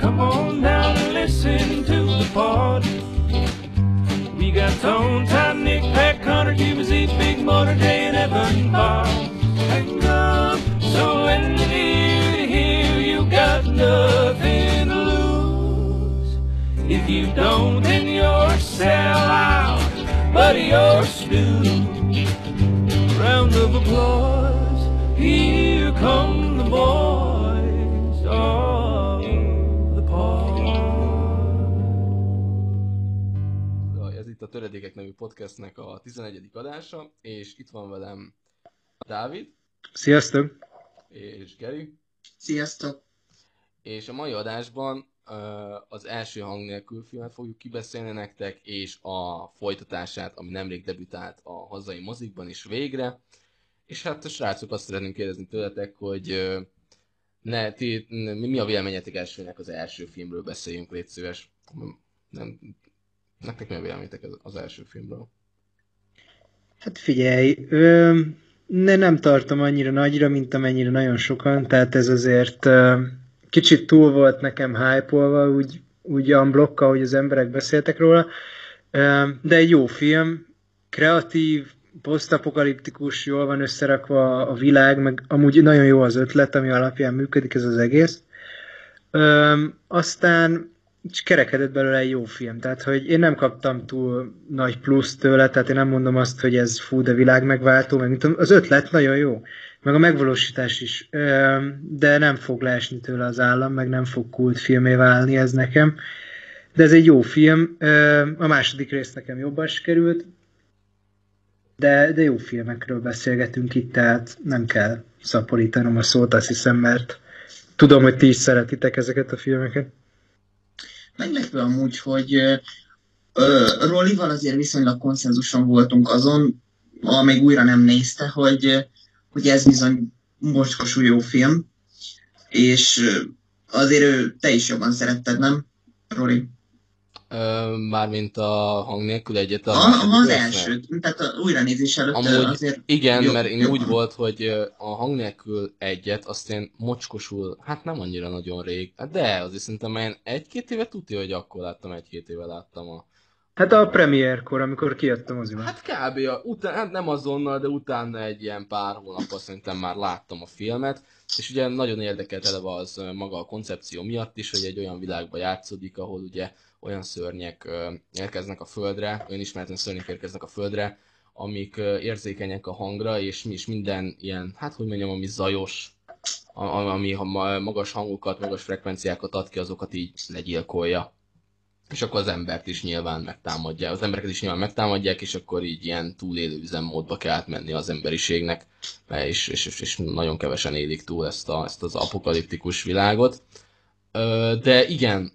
Come on down and listen to the party. We got Tone, Time, Nick, Pat, Connor, Cuba, Z, Big Motor, Jay, and Evan. Hang on, so when you hear, you got nothing to lose. If you don't, then you're sell out, buddy, you're stew. Round of applause, here come the boys Töredékek nevű podcastnek a 11. adása, és itt van velem Dávid Sziasztok! és Geri, Sziasztok! és a mai adásban az első hang nélkül filmet fogjuk kibeszélni nektek, és a folytatását, ami nemrég debütált a hazai mozikban is végre. És hát a srácok azt szeretném kérdezni tőletek, hogy ne, ti, mi mi a véleményetek elsőnek az első filmről beszéljünk, légy szíves. Nem, nektek mi a véleményetek az- első filmről? Hát figyelj, ö, ne, nem tartom annyira nagyra, mint amennyire nagyon sokan, tehát ez azért ö, kicsit túl volt nekem hype úgy, úgy unblocka, hogy az emberek beszéltek róla, ö, de egy jó film, kreatív, posztapokaliptikus, jól van összerakva a világ, meg amúgy nagyon jó az ötlet, ami alapján működik ez az egész. Ö, aztán és kerekedett belőle egy jó film. Tehát, hogy én nem kaptam túl nagy plusz tőle, tehát én nem mondom azt, hogy ez fú, de világ megváltó, meg tudom, az ötlet nagyon jó, meg a megvalósítás is, de nem fog leesni tőle az állam, meg nem fog kult filmé válni ez nekem. De ez egy jó film, a második rész nekem jobban sikerült, de, de jó filmekről beszélgetünk itt, tehát nem kell szaporítanom a szót, azt hiszem, mert tudom, hogy ti is szeretitek ezeket a filmeket. Meglepő amúgy, hogy ö, Rollival azért viszonylag konszenzuson voltunk azon, ha még újra nem nézte, hogy, hogy ez bizony mocskosú jó film, és azért ő, te is jobban szeretted, nem, Roli? Mármint a hang nélkül egyet a, A, a, az első, tehát a újranézés előtt Amúgy azért igen, jobb- mert én jobban. úgy volt, hogy a hang nélkül egyet, azt én mocskosul, hát nem annyira nagyon rég, hát de azért szerintem én egy-két éve tudja, hogy akkor láttam, egy-két éve láttam a... Hát a premierkor, amikor kijött a moziban. Hát kb. A, után, hát nem azonnal, de utána egy ilyen pár hónappal szerintem már láttam a filmet, és ugye nagyon érdekelt eleve az maga a koncepció miatt is, hogy egy olyan világba játszódik, ahol ugye olyan szörnyek érkeznek a földre, olyan ismeretlen szörnyek érkeznek a földre, amik érzékenyek a hangra, és mi is minden ilyen, hát hogy mondjam, ami zajos, ami ha ma- magas hangokat, magas frekvenciákat ad ki, azokat így legyilkolja. És akkor az embert is nyilván megtámadják, az embereket is nyilván megtámadják, és akkor így ilyen túlélő üzemmódba kell átmenni az emberiségnek, és, és, és, és nagyon kevesen élik túl ezt, a, ezt az apokaliptikus világot. De igen,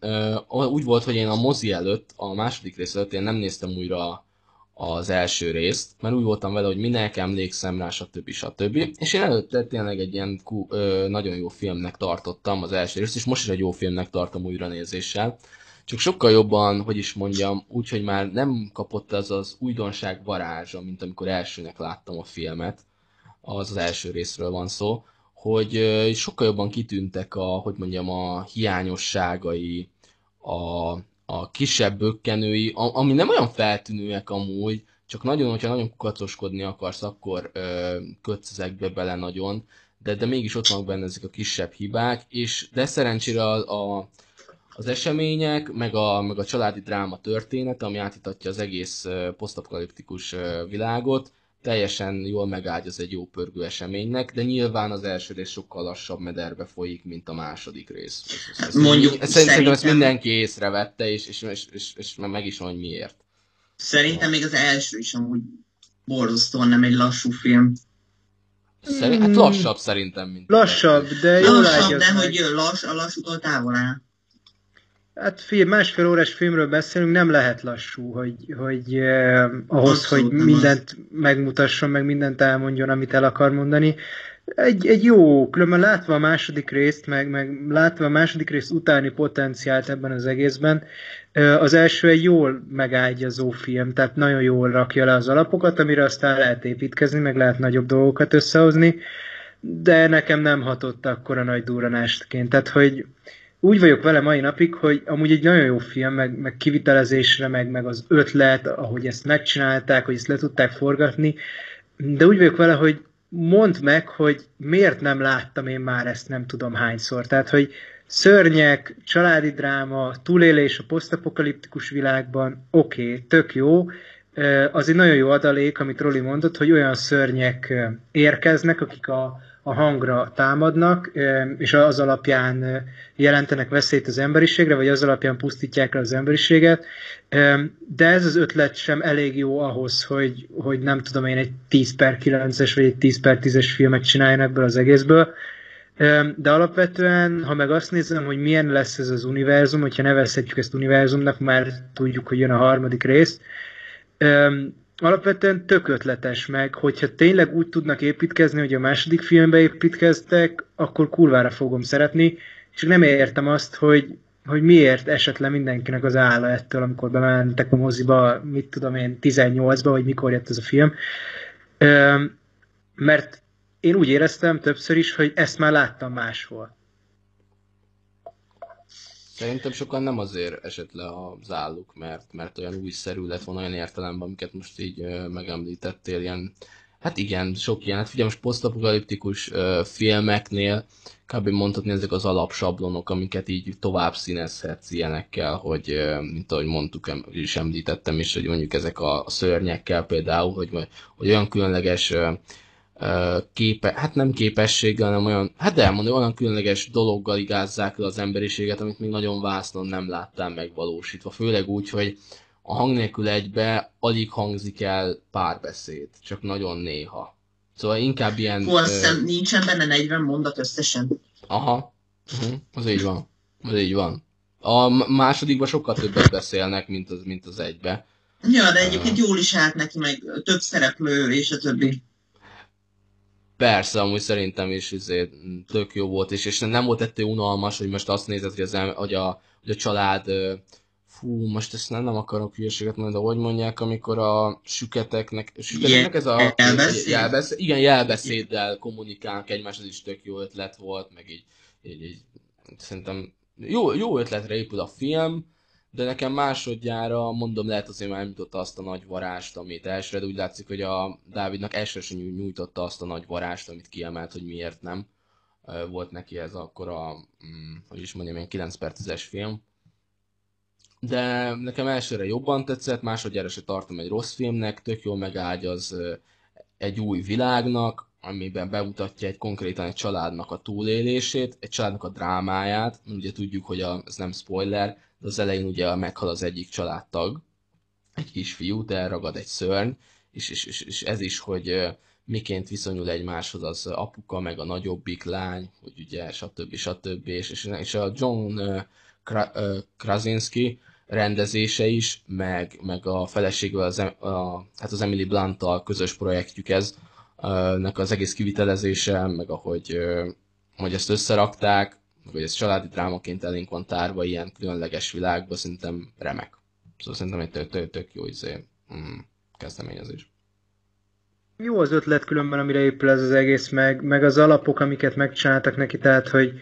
úgy volt, hogy én a mozi előtt, a második rész előtt én nem néztem újra az első részt, mert úgy voltam vele, hogy minek emlékszem rá, stb. stb. És én előtte tényleg egy ilyen kú, ö, nagyon jó filmnek tartottam az első részt, és most is egy jó filmnek tartom újranézéssel. Csak sokkal jobban, hogy is mondjam, úgy, hogy már nem kapott az az újdonság varázsa, mint amikor elsőnek láttam a filmet, az az első részről van szó, hogy sokkal jobban kitűntek a, hogy mondjam, a hiányosságai, a, a kisebb bökkenői, ami nem olyan feltűnőek amúgy, csak nagyon, hogyha nagyon kukacoskodni akarsz, akkor ö, kötsz ezekbe bele nagyon, de, de mégis ott vannak benne ezek a kisebb hibák, és de szerencsére a, a, az események, meg a, meg a családi dráma történet, ami átítatja az egész posztapokaliptikus világot, teljesen jól megáldja egy jó pörgő eseménynek, de nyilván az első rész sokkal lassabb mederbe folyik, mint a második rész. Ez- ez- Mondjuk ez- szerintem ezt szerintem- mindenki észrevette, és, és, és, és, és meg is hogy miért. Szerintem még az első is amúgy borzasztóan nem egy lassú film. Szerint, hát lassabb szerintem, mint Lassabb, de jól Lassabb, de hogy lass, a lassútól távol áll. Hát figyelj, másfél órás filmről beszélünk, nem lehet lassú, hogy, hogy eh, ahhoz, Abszolút hogy mindent megmutasson, meg mindent elmondjon, amit el akar mondani. Egy, egy jó, különben látva a második részt, meg, meg látva a második rész utáni potenciált ebben az egészben, eh, az első egy jól megágyazó film, tehát nagyon jól rakja le az alapokat, amire aztán lehet építkezni, meg lehet nagyobb dolgokat összehozni, de nekem nem hatott akkora nagy durranástként. Tehát, hogy úgy vagyok vele mai napig, hogy amúgy egy nagyon jó film, meg, meg kivitelezésre, meg, meg az ötlet, ahogy ezt megcsinálták, hogy ezt le tudták forgatni, de úgy vagyok vele, hogy mondd meg, hogy miért nem láttam én már ezt nem tudom hányszor. Tehát, hogy szörnyek, családi dráma, túlélés a posztapokaliptikus világban, oké, okay, tök jó, az egy nagyon jó adalék, amit Roli mondott, hogy olyan szörnyek érkeznek, akik a, a hangra támadnak, és az alapján jelentenek veszélyt az emberiségre, vagy az alapján pusztítják le az emberiséget. De ez az ötlet sem elég jó ahhoz, hogy, hogy nem tudom én egy 10 per 9-es vagy egy 10 per 10-es filmet csináljanak ebből az egészből. De alapvetően, ha meg azt nézem, hogy milyen lesz ez az univerzum, hogyha nevezhetjük ezt univerzumnak, már tudjuk, hogy jön a harmadik rész, alapvetően tök ötletes meg, hogyha tényleg úgy tudnak építkezni, hogy a második filmbe építkeztek, akkor kurvára fogom szeretni, és nem értem azt, hogy, hogy miért esett le mindenkinek az álla ettől, amikor bementek a moziba, mit tudom én, 18-ba, vagy mikor jött ez a film. Mert én úgy éreztem többször is, hogy ezt már láttam máshol. Szerintem sokan nem azért esett le az álluk, mert, mert olyan újszerű lett volna olyan értelemben, amiket most így ö, megemlítettél, ilyen, hát igen, sok ilyen, hát figyelj, most posztapokaliptikus ö, filmeknél kb. mondhatni ezek az alapsablonok, amiket így tovább színezhetsz ilyenekkel, hogy, ö, mint ahogy mondtuk, is említettem is, hogy mondjuk ezek a szörnyekkel például, hogy, hogy olyan különleges ö, képe, hát nem képességgel, hanem olyan, hát elmondani, olyan különleges dologgal igázzák le az emberiséget, amit még nagyon vásznon nem láttál megvalósítva. Főleg úgy, hogy a hang nélkül egybe alig hangzik el párbeszéd, csak nagyon néha. Szóval inkább ilyen... Hú, azt hiszem, nincsen benne 40 mondat összesen. Aha, uh-huh. az így van. Az így van. A másodikban sokkal többet beszélnek, mint az, mint az egybe. Ja, de egyébként jól is állt neki, meg több szereplő, és a többi. Persze, amúgy szerintem is izé, tök jó volt, és, és nem volt ettől unalmas, hogy most azt nézed, hogy, az, hogy, a, hogy a család, fú, most ezt nem, nem akarok hülyeséget mondani, de hogy mondják, amikor a süketeknek, süketeknek ez a jelbeszéd? jelbeszéd, igen, jelbeszéddel kommunikálnak egymáshoz is tök jó ötlet volt, meg így, így, így szerintem jó, jó ötletre épül a film, de nekem másodjára, mondom, lehet azért már nyújtotta azt a nagy varást, amit elsőre, de úgy látszik, hogy a Dávidnak elsőre sem nyújtotta azt a nagy varást, amit kiemelt, hogy miért nem. Volt neki ez akkor a, mm, hogy is mondjam, ilyen 9 perces film. De nekem elsőre jobban tetszett, másodjára se tartom egy rossz filmnek, tök jól megágyaz egy új világnak, amiben bemutatja egy konkrétan egy családnak a túlélését, egy családnak a drámáját, ugye tudjuk, hogy a, ez nem spoiler, az elején ugye meghal az egyik családtag, egy kisfiú, de elragad egy szörny, és, és, és, és ez is, hogy miként viszonyul egymáshoz az apuka, meg a nagyobbik lány, hogy ugye stb. stb. És, és a John Krasinski rendezése is, meg, meg a feleségvel, az, a, hát az Emily blunt közös projektjük ez, nek az egész kivitelezése, meg ahogy hogy ezt összerakták, hogy ez családi drámaként elénk van tárva ilyen különleges világban, szerintem remek. Szóval szerintem egy tök, tök, tök jó izé, mm, kezdeményezés. Jó az ötlet különben, amire épül ez az egész, meg, meg az alapok, amiket megcsináltak neki, tehát, hogy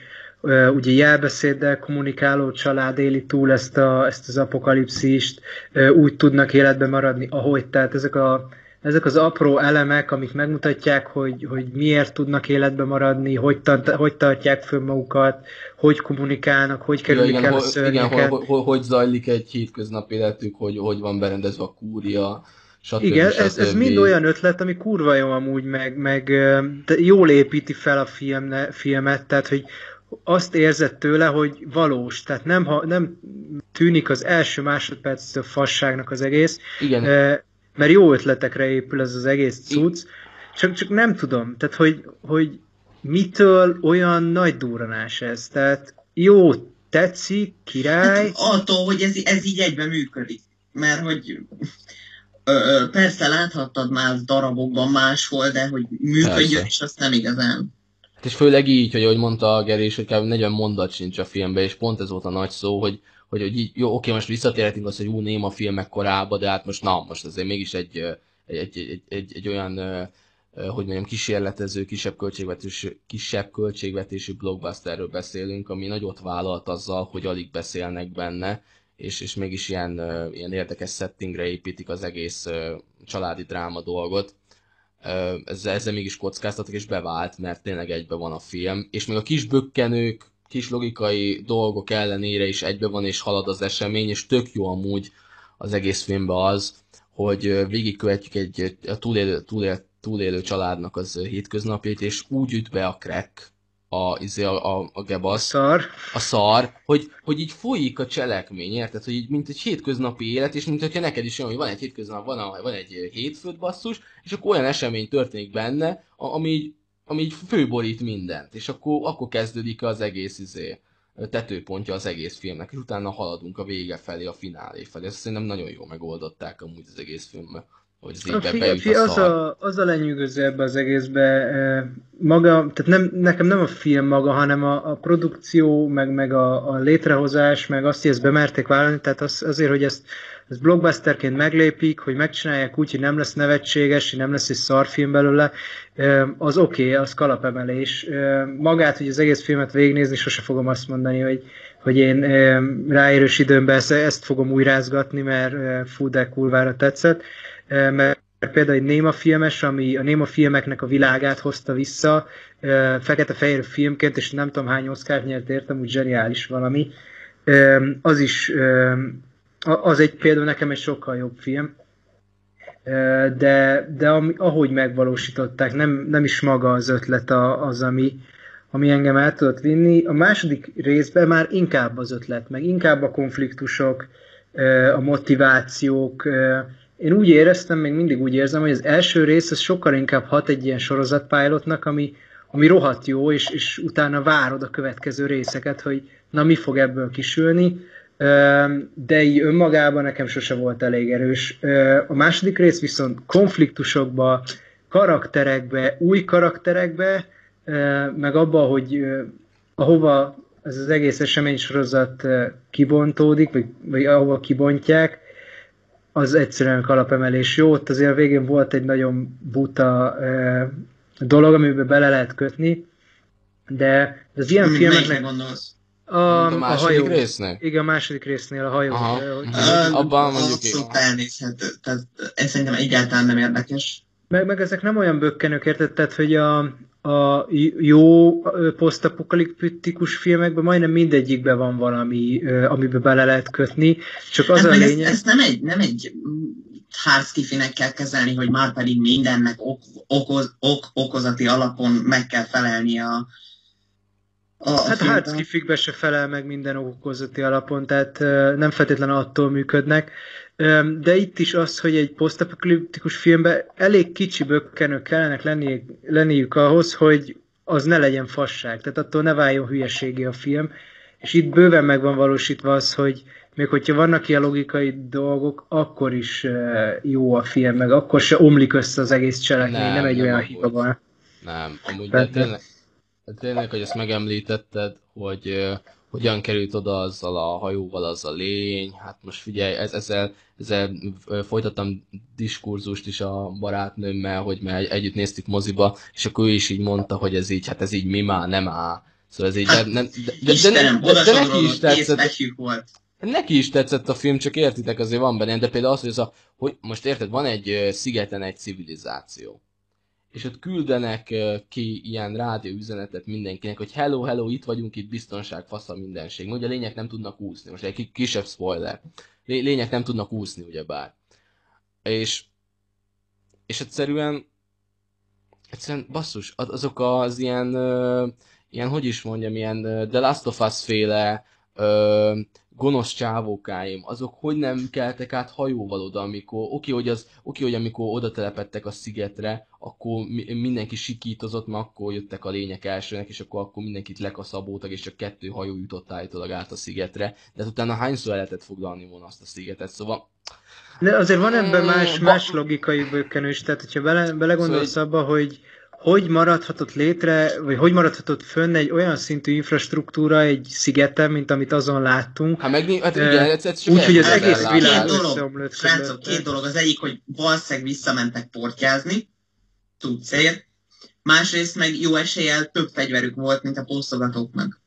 uh, ugye jelbeszéddel kommunikáló család éli túl ezt, a, ezt az apokalipszist, uh, úgy tudnak életbe maradni, ahogy, tehát ezek a ezek az apró elemek, amik megmutatják, hogy, hogy miért tudnak életbe maradni, hogy, tart, hogy tartják föl magukat, hogy kommunikálnak, hogy kerülik igen, el a szörnyeket. Igen, hogy, hogy, hogy zajlik egy hétköznapi életük, hogy, hogy van berendezve a kúria, stb. Igen, stb. Ez, ez mind olyan ötlet, ami kurva jó amúgy, meg, meg jól építi fel a filmne, filmet, tehát hogy azt érzed tőle, hogy valós, tehát nem, ha, nem tűnik az első másodperctől fasságnak az egész, Igen mert jó ötletekre épül ez az egész cucc, csak, csak nem tudom, tehát hogy, hogy mitől olyan nagy durranás ez, tehát jó, tetszik, király. Hát attól, hogy ez, ez így egyben működik, mert hogy ö, persze láthattad már darabokban máshol, de hogy működjön, és azt nem igazán. Hát és főleg így, hogy ahogy mondta a Geri, hogy kb. 40 mondat sincs a filmben, és pont ez volt a nagy szó, hogy hogy, hogy így, jó, oké, most visszatérhetünk az, hogy ú, néma filmek korába, de hát most na, most azért mégis egy, egy, egy, egy, egy, egy olyan hogy mondjam, kísérletező, kisebb költségvetésű, kisebb költségvetésű blockbusterről beszélünk, ami nagyot vállalt azzal, hogy alig beszélnek benne, és, és mégis ilyen, ilyen érdekes settingre építik az egész családi dráma dolgot. Ezzel, ezzel mégis kockáztatok, és bevált, mert tényleg egybe van a film. És még a kis bökkenők, kis logikai dolgok ellenére is egybe van, és halad az esemény, és tök jó amúgy az egész filmben az, hogy végigkövetjük egy a túlélő, túlélő, túlélő családnak az hétköznapjait, és úgy üt be a crack, a, izé, a, a, a gebasz, A szar. a szar, hogy, hogy így folyik a cselekmény, érted? Hogy így, mint egy hétköznapi élet, és mint hogyha neked is olyan, hogy van egy hétköznap, van, a, van egy hétfőd basszus, és akkor olyan esemény történik benne, ami így, ami így főborít mindent, és akkor, akkor kezdődik az egész izé, tetőpontja az egész filmnek, és utána haladunk a vége felé, a finálé felé. Ezt szerintem nagyon jól megoldották amúgy az egész filmben. Hogy az A fi, beüt fi, a az, a, az a lenyűgöző ebbe az egészbe, maga, tehát nem, nekem nem a film maga, hanem a, a produkció, meg, meg a, a létrehozás, meg azt, hogy ezt bemerték vállalni, tehát az, azért, hogy ezt, ezt blockbusterként meglépik, hogy megcsinálják úgy, hogy nem lesz nevetséges, hogy nem lesz egy szarfilm belőle, az oké, okay, az kalapemelés. Magát, hogy az egész filmet végignézni, sose fogom azt mondani, hogy, hogy én ráérős időmben ezt, ezt fogom újrázgatni, mert fú, de kurvára tetszett mert például egy néma filmes, ami a néma filmeknek a világát hozta vissza, eh, fekete-fehér filmként, és nem tudom hány Oscar nyert értem, úgy zseniális valami. Az is, az egy például nekem egy sokkal jobb film, de, de ahogy megvalósították, nem, nem is maga az ötlet a- az, ami, ami engem el tudott vinni. A második részben már inkább az ötlet, meg inkább a konfliktusok, a motivációk, én úgy éreztem, még mindig úgy érzem, hogy az első rész az sokkal inkább hat egy ilyen sorozatpilotnak, ami, ami rohadt jó, és, és utána várod a következő részeket, hogy na mi fog ebből kisülni, de így önmagában nekem sose volt elég erős. A második rész viszont konfliktusokba, karakterekbe, új karakterekbe, meg abba, hogy ahova ez az egész eseménysorozat ö, kibontódik, vagy, vagy ahova kibontják, az egyszerűen kalapemelés. Jó, ott azért a végén volt egy nagyon buta dolog, amiben bele lehet kötni, de az ilyen Melyikre filmeknek gondolsz? A, A a második hajó. résznek? Igen, a második résznél a hajó. Aha. hogy- Mhm. Abban mondjuk Abszolút elnézhető. Tehát ez szerintem egyáltalán nem érdekes. Meg, meg ezek nem olyan bökkenők, érted? Tehát, hogy a, a jó posztapokaliptikus filmekben majdnem mindegyikben van valami, amiben bele lehet kötni, csak az hát a lényeg... ezt, ezt nem egy, nem egy hardskifinek kell kezelni, hogy már pedig mindennek ok, okoz, ok, okozati alapon meg kell felelni a, a, Hát a filmben. hardskifikbe se felel meg minden okozati alapon, tehát nem feltétlenül attól működnek. De itt is az, hogy egy posztapokaliptikus filmben elég kicsi bökkenők kellenek lenni, lenniük ahhoz, hogy az ne legyen fasság, tehát attól ne váljon hülyeségé a film. És itt bőven meg van valósítva az, hogy még hogyha vannak ilyen logikai dolgok, akkor is jó a film, meg akkor se omlik össze az egész cselekmény, nem, Nem, egy nem olyan hiba van. Nem, amúgy de tényleg, tényleg, hogy ezt megemlítetted, hogy uh, hogyan került oda azzal a hajóval az a lény, hát most figyelj, ez, ezzel, ezzel folytattam diskurzust is a barátnőmmel, hogy mi együtt néztük moziba, és akkor ő is így mondta, hogy ez így, hát ez így mi már nem áll. Szóval ez így, de, nem, de, de, Istenem, de, de, de neki is tetszett, volt. Neki is tetszett a film, csak értitek, azért van benne, de például az, hogy, az a, hogy most érted, van egy szigeten egy civilizáció, és ott küldenek ki ilyen rádióüzenetet mindenkinek, hogy hello, hello, itt vagyunk, itt biztonság, fasz a mindenség. Ugye a lények nem tudnak úszni, most egy ki- kisebb spoiler. Lé- lények nem tudnak úszni, ugyebár. És, és egyszerűen, egyszerűen basszus, az- azok az ilyen, ilyen, hogy is mondjam, ilyen The Last of Us féle ö, gonosz csávókáim, azok hogy nem keltek át hajóval oda, amikor, oké, hogy az, oké, hogy amikor oda telepettek a szigetre, akkor mi, mindenki sikítozott, mert akkor jöttek a lények elsőnek, és akkor, akkor mindenkit lekaszaboltak, és csak kettő hajó jutott állítólag át a szigetre, de hát utána hányszor el lehetett foglalni volna azt a szigetet, szóval De azért van ebben más, más logikai bökkenő is, tehát hogyha bele, belegondolsz Szóval abba, hogy hogy maradhatott létre, vagy hogy maradhatott fönn egy olyan szintű infrastruktúra egy szigeten, mint amit azon láttunk, hát meg, hát igen, ez, ez csak úgyhogy az egész világ Két dolog, összeomlott Srácok, két dolog. Az egyik, hogy valószínűleg visszamentek portyázni, tudszért, másrészt meg jó eséllyel több fegyverük volt, mint a posztogatóknak.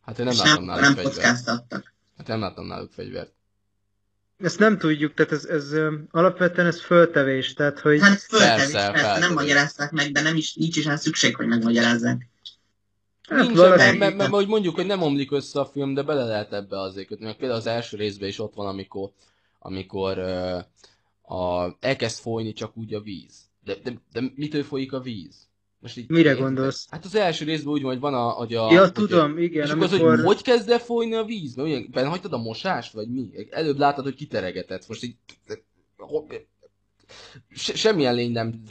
Hát én nem És látom nem, náluk nem fegyvert. kockáztattak. Hát nem látom náluk fegyvert. Ezt nem tudjuk, tehát ez, ez alapvetően ez föltevés, tehát hogy Hát föltevés, Persze, persze, persze, nem magyarázták meg, de nem is, nincs is rá szükség, hogy megmagyarázzák. hát Nincs, mert, mert, mert, hogy mondjuk, hogy nem omlik össze a film, de bele lehet ebbe azért kötni. Meg például az első részben is ott van, amikor, amikor uh, a, elkezd folyni csak úgy a víz. De, de, de mitől folyik a víz? Most így Mire érted? gondolsz? Hát az első részben úgy van, hogy van a... Hogy a Ja, hogy tudom, igen, És akkor az, amikor... hogy hogy kezd el folyni a víz? Mert ugye, benne hagytad a mosást, vagy mi? Előbb láttad, hogy kiteregetett. Most így... Se, semmilyen lény nem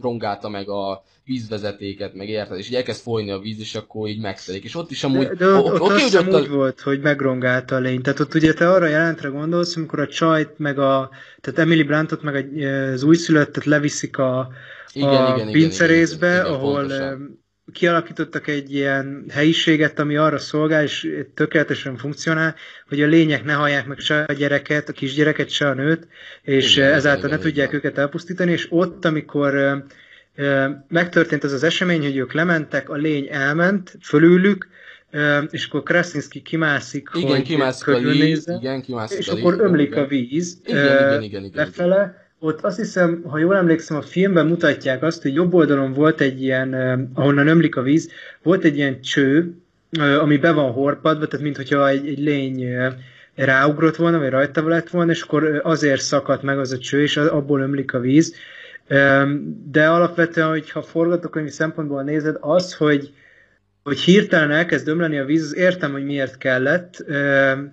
rongálta meg a vízvezetéket, meg érted, és így elkezd folyni a víz, és akkor így megtelik. És ott is amúgy... De, de ott, ott, ott hiszem ott a- úgy volt, hogy megrongálta a lény. Tehát ott ugye te arra jelentre gondolsz, amikor a csajt, meg a, tehát Emily Blantot, meg a- az újszülöttet leviszik a, Igen, a igen, igen, pincerészbe, igen, igen, ahol pontosan. kialakítottak egy ilyen helyiséget, ami arra szolgál, és tökéletesen funkcionál, hogy a lények ne hallják meg se a gyereket, a kisgyereket, se a nőt, és Igen, igen, ezáltal igen, ne igen, tudják igen. őket elpusztítani, és ott, amikor megtörtént ez az esemény, hogy ők lementek, a lény elment fölülük, és akkor Krasinski kimászik, Igen, hogy kimászik a körülnézze, igen, kimászik és a líz. akkor ömlik a víz Igen, igen, igen, igen, igen. Ott azt hiszem, ha jól emlékszem, a filmben mutatják azt, hogy jobb oldalon volt egy ilyen, ahonnan ömlik a víz, volt egy ilyen cső, ami be van horpadva, tehát mintha egy, egy lény ráugrott volna, vagy rajta lett volna, és akkor azért szakadt meg az a cső, és abból ömlik a víz. De alapvetően, hogyha forgatókönyvi szempontból nézed, az, hogy hogy hirtelen elkezd ömleni a víz, az értem, hogy miért kellett,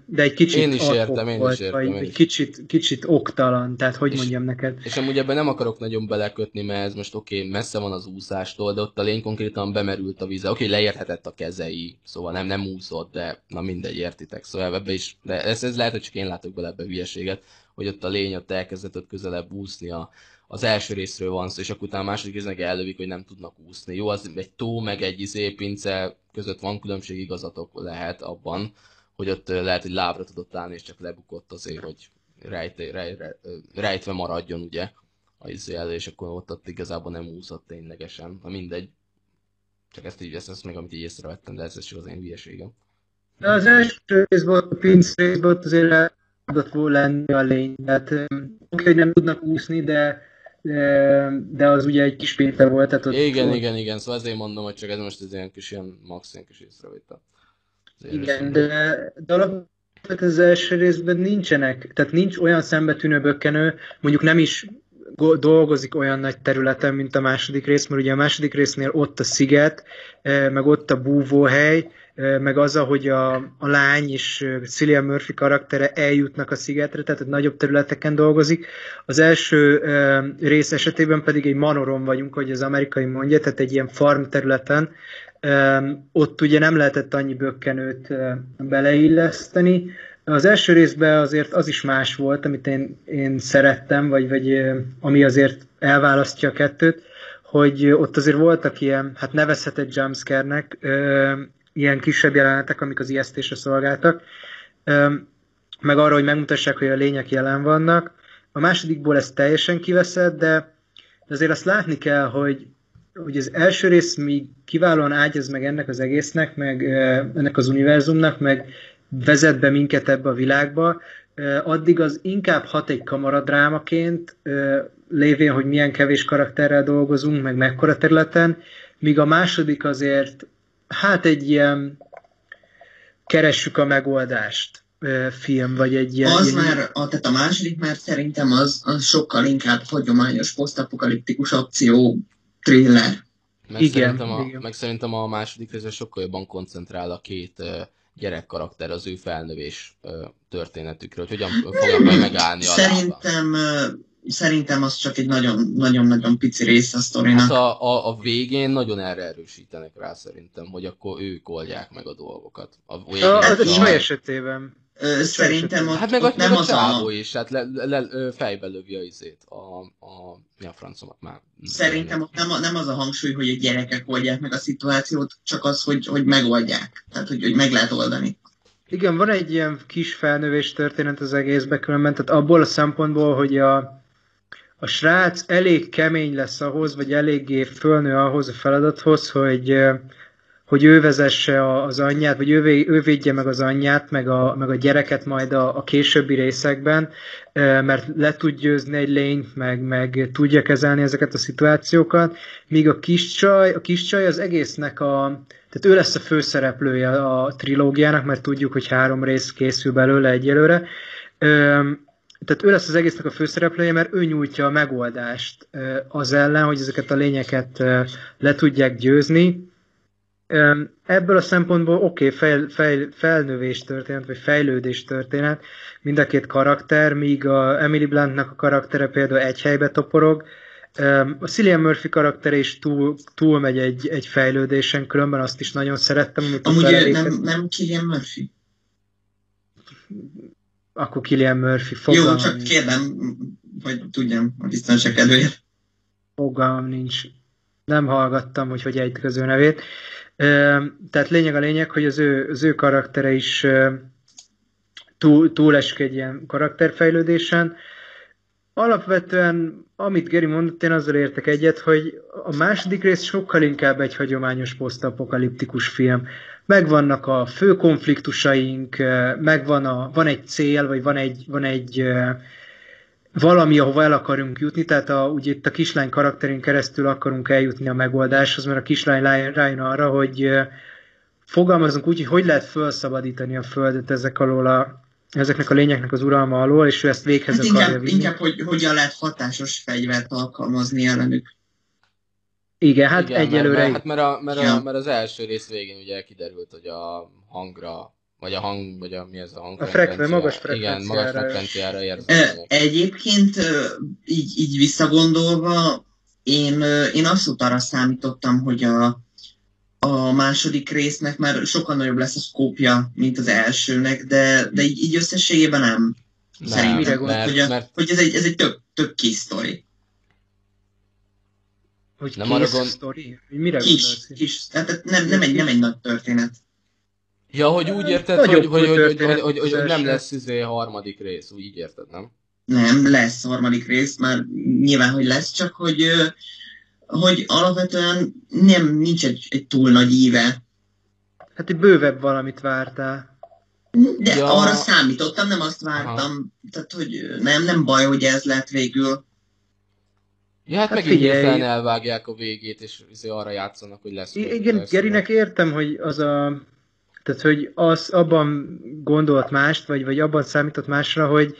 de egy kicsit Én is értem, én is volt, értem, vagy én egy is. kicsit, kicsit oktalan, tehát hogy És- mondjam neked. És amúgy ebben nem akarok nagyon belekötni, mert ez most oké, okay, messze van az úszástól, de ott a lény konkrétan bemerült a vízbe. Oké, okay, leérhetett a kezei, szóval nem, nem úszott, de na mindegy, értitek. Szóval ebbe is, de ez, ez lehet, hogy csak én látok bele ebbe hülyeséget, hogy ott a lény ott elkezdett ott közelebb úszni a, az első részről van szó, és akkor utána a második résznek ellövik, hogy nem tudnak úszni. Jó, az egy tó, meg egy izé, pince között van különbség, igazatok lehet abban, hogy ott lehet, hogy lábra tudott állni, és csak lebukott azért, hogy rejt, rej, rej, rejtve maradjon, ugye, a izé elő, és akkor ott, ott igazából nem úszott ténylegesen. Na mindegy. Csak ezt így, ezt, ezt meg amit így észrevettem, de ez, csak az én hülyeségem. De az első részben, a pinc részben ott azért tudott volna lenni a lény. Tehát oké, hogy nem tudnak úszni, de, de, az ugye egy kis pince volt. Tehát ott, Igen, ott, igen, igen, szóval ezért mondom, hogy csak ez most ez ilyen kis ilyen max, ilyen kis észrevétel. Igen, de, de alapvetően az első részben nincsenek, tehát nincs olyan szembetűnő bökkenő, mondjuk nem is dolgozik olyan nagy területen, mint a második rész, mert ugye a második résznél ott a sziget, eh, meg ott a búvóhely, eh, meg az, ahogy a, a lány és Cillian Murphy karaktere eljutnak a szigetre, tehát nagyobb területeken dolgozik. Az első eh, rész esetében pedig egy manoron vagyunk, hogy az amerikai mondja, tehát egy ilyen farm területen, ott ugye nem lehetett annyi bökkenőt beleilleszteni. Az első részben azért az is más volt, amit én, én szerettem, vagy, vagy ami azért elválasztja a kettőt, hogy ott azért voltak ilyen, hát nevezhetett jumpscare-nek, ilyen kisebb jelenetek, amik az ijesztésre szolgáltak, meg arra, hogy megmutassák, hogy a lények jelen vannak. A másodikból ez teljesen kiveszett, de azért azt látni kell, hogy hogy az első rész még kiválóan ágyaz meg ennek az egésznek, meg ennek az univerzumnak, meg vezet be minket ebbe a világba, addig az inkább hat egy kamaradrámaként, lévén, hogy milyen kevés karakterrel dolgozunk, meg mekkora területen, míg a második azért, hát egy ilyen keressük a megoldást film, vagy egy ilyen... Az ilyen már, a, tehát a második már szerintem az, az sokkal inkább hagyományos posztapokaliptikus akció thriller. Meg, Igen, szerintem a, igen. meg szerintem a második részben sokkal jobban koncentrál a két uh, gyerek karakter az ő felnövés történetükről, hogy hogyan fognak majd megállni a. Szerintem, ö, szerintem az csak egy nagyon- nagyon-nagyon pici része a sztorinak. Hát a, a, a végén nagyon erre erősítenek rá szerintem, hogy akkor ők oldják meg a dolgokat. A végén a, Hát, a csaj esetében. Ö, Szerintem ott, Hát meg, a, ott meg nem a az a... is, hát le, le, le, fejbe lövi a izét. A, a, mi a francomat már? Szerintem ott nem, a- nem az a hangsúly, hogy a gyerekek oldják meg a szituációt, csak az, hogy, hogy megoldják. Tehát, hogy, hogy meg lehet oldani. Igen, van egy ilyen kis felnövés történet az egészbe különben, tehát abból a szempontból, hogy a, a srác elég kemény lesz ahhoz, vagy eléggé fölnő ahhoz a feladathoz, hogy, hogy ő vezesse az anyját, vagy ő, ő védje meg az anyját, meg a, meg a gyereket majd a, a későbbi részekben, mert le tud győzni egy lényt, meg, meg tudja kezelni ezeket a szituációkat, míg a kis csaj, a kis csaj az egésznek a, tehát ő lesz a főszereplője a trilógiának, mert tudjuk, hogy három rész készül belőle egyelőre, tehát ő lesz az egésznek a főszereplője, mert ő nyújtja a megoldást az ellen, hogy ezeket a lényeket le tudják győzni. Ebből a szempontból oké, okay, fejl, fejl, felnövés történet, vagy fejlődés történet, mind a két karakter, míg a Emily Bluntnak a karaktere például egy helybe toporog, a Cillian Murphy karaktere is túl, túl megy egy, egy fejlődésen, különben azt is nagyon szerettem. Amit Amúgy nem, nem Cillian Murphy? akkor Killian Murphy fogalmam Jó, csak nincs. kérdem, hogy tudjam a biztonság kedvéért. Fogalmam nincs. Nem hallgattam, hogy hogy ejtik az ő nevét. Tehát lényeg a lényeg, hogy az ő, az ő karaktere is túl, túl esik egy ilyen karakterfejlődésen. Alapvetően, amit Geri mondott, én azzal értek egyet, hogy a második rész sokkal inkább egy hagyományos posztapokaliptikus film megvannak a fő konfliktusaink, megvan a, van egy cél, vagy van egy, van egy valami, ahova el akarunk jutni, tehát a, ugye itt a kislány karakterén keresztül akarunk eljutni a megoldáshoz, mert a kislány rájön arra, hogy fogalmazunk úgy, hogy hogy lehet felszabadítani a Földet ezek alól a, ezeknek a lényeknek az uralma alól, és ő ezt véghez hát akarja inkább, vinni. Inkább, hogy hogyan lehet hatásos fegyvert alkalmazni ellenük. Igen, hát Igen, egyelőre... Mert, hát mert, a, mert, a, mert az első rész végén ugye kiderült, hogy a hangra vagy a hang, vagy a, mi ez a hang? A frekve, magas frekvenciára. Igen, magas frekvenciára érzem. Egyébként így, így visszagondolva, én, én abszolút arra számítottam, hogy a, a második résznek már sokkal nagyobb lesz a szkópja, mint az elsőnek, de, de így, így összességében nem. nem Szerintem, mert, hogy, a, mert... hogy ez egy, ez egy tök, tök kis sztori. Hogy nem arra gond... sztori? Mire kis, gondolsz? Kis, tehát nem, nem, egy, nem egy nagy történet. Ja, hogy úgy érted, hogy, hogy, hogy, hogy, hogy, hogy, hogy, nem lesz izé harmadik rész, úgy így érted, nem? Nem, lesz harmadik rész, már nyilván, hogy lesz, csak hogy, hogy alapvetően nem, nincs egy, egy túl nagy íve. Hát egy bővebb valamit vártál. De ja. arra számítottam, nem azt vártam. Aha. Tehát, hogy nem, nem baj, hogy ez lett végül. Ja, hát, hát megint figyelj. elvágják a végét, és izé arra játszanak, hogy lesz. I- igen, lesz Gerinek értem, hogy az a... Tehát, hogy az abban gondolt mást, vagy, vagy abban számított másra, hogy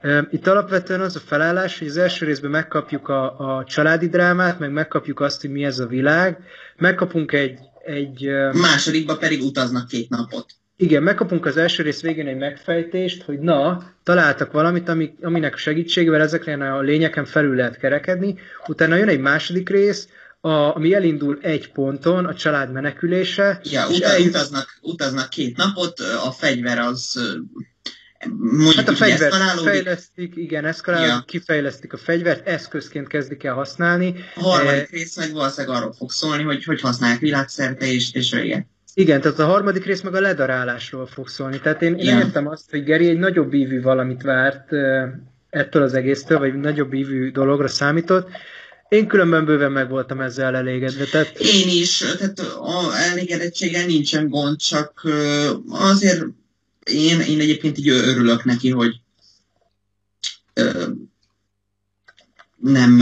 e, itt alapvetően az a felállás, hogy az első részben megkapjuk a, a családi drámát, meg megkapjuk azt, hogy mi ez a világ, megkapunk egy... egy Másodikba pedig utaznak két napot. Igen, megkapunk az első rész végén egy megfejtést, hogy na, találtak valamit, ami, aminek segítségével ezekre a lényeken felül lehet kerekedni. Utána jön egy második rész, a, ami elindul egy ponton, a család menekülése. Ja, utaz, eljut... utaznak, utaznak két napot, a fegyver az mondjuk hát a fegyvert fejlesztik, igen, eszkalálódik, ja. kifejlesztik a fegyvert, eszközként kezdik el használni. A harmadik e... rész meg valószínűleg arról fog szólni, hogy hogy használják világszerte, és, és vége. Igen, tehát a harmadik rész meg a ledarálásról fog szólni. Tehát én, én értem azt, hogy Geri egy nagyobb ívű valamit várt ettől az egésztől, vagy nagyobb ívű dologra számított. Én különben bőven meg voltam ezzel elégedve. Tehát... Én is, tehát a elégedettséggel nincsen gond, csak azért én, én egyébként így örülök neki, hogy nem,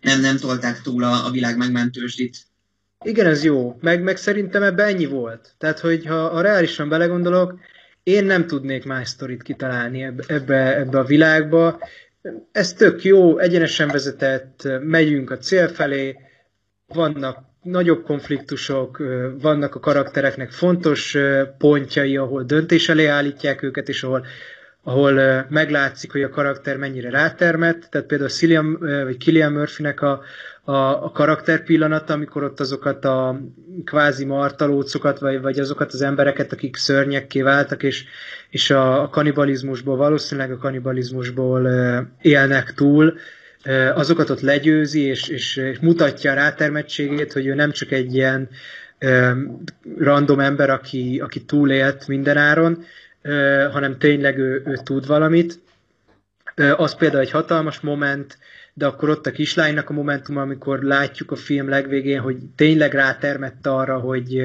nem, nem tolták túl a, a világ megmentősdit igen, ez jó. Meg, meg szerintem ebbe ennyi volt. Tehát, hogy ha a reálisan belegondolok, én nem tudnék más sztorit kitalálni ebbe, ebbe, ebbe a világba. Ez tök jó, egyenesen vezetett, megyünk a cél felé, vannak nagyobb konfliktusok, vannak a karaktereknek fontos pontjai, ahol döntés elé állítják őket, és ahol, ahol meglátszik, hogy a karakter mennyire rátermett. Tehát például Cillian, vagy Killian Murphynek a, a, a karakter pillanata, amikor ott azokat a kvázi martalócokat, vagy, vagy azokat az embereket, akik szörnyekké váltak, és, és a, a kanibalizmusból, valószínűleg a kanibalizmusból élnek túl, azokat ott legyőzi, és, és, és mutatja a rátermettségét, hogy ő nem csak egy ilyen random ember, aki, aki túlélt mindenáron, hanem tényleg ő, ő tud valamit. az például egy hatalmas moment, de akkor ott a kislánynak a momentum, amikor látjuk a film legvégén, hogy tényleg rátermett arra, hogy,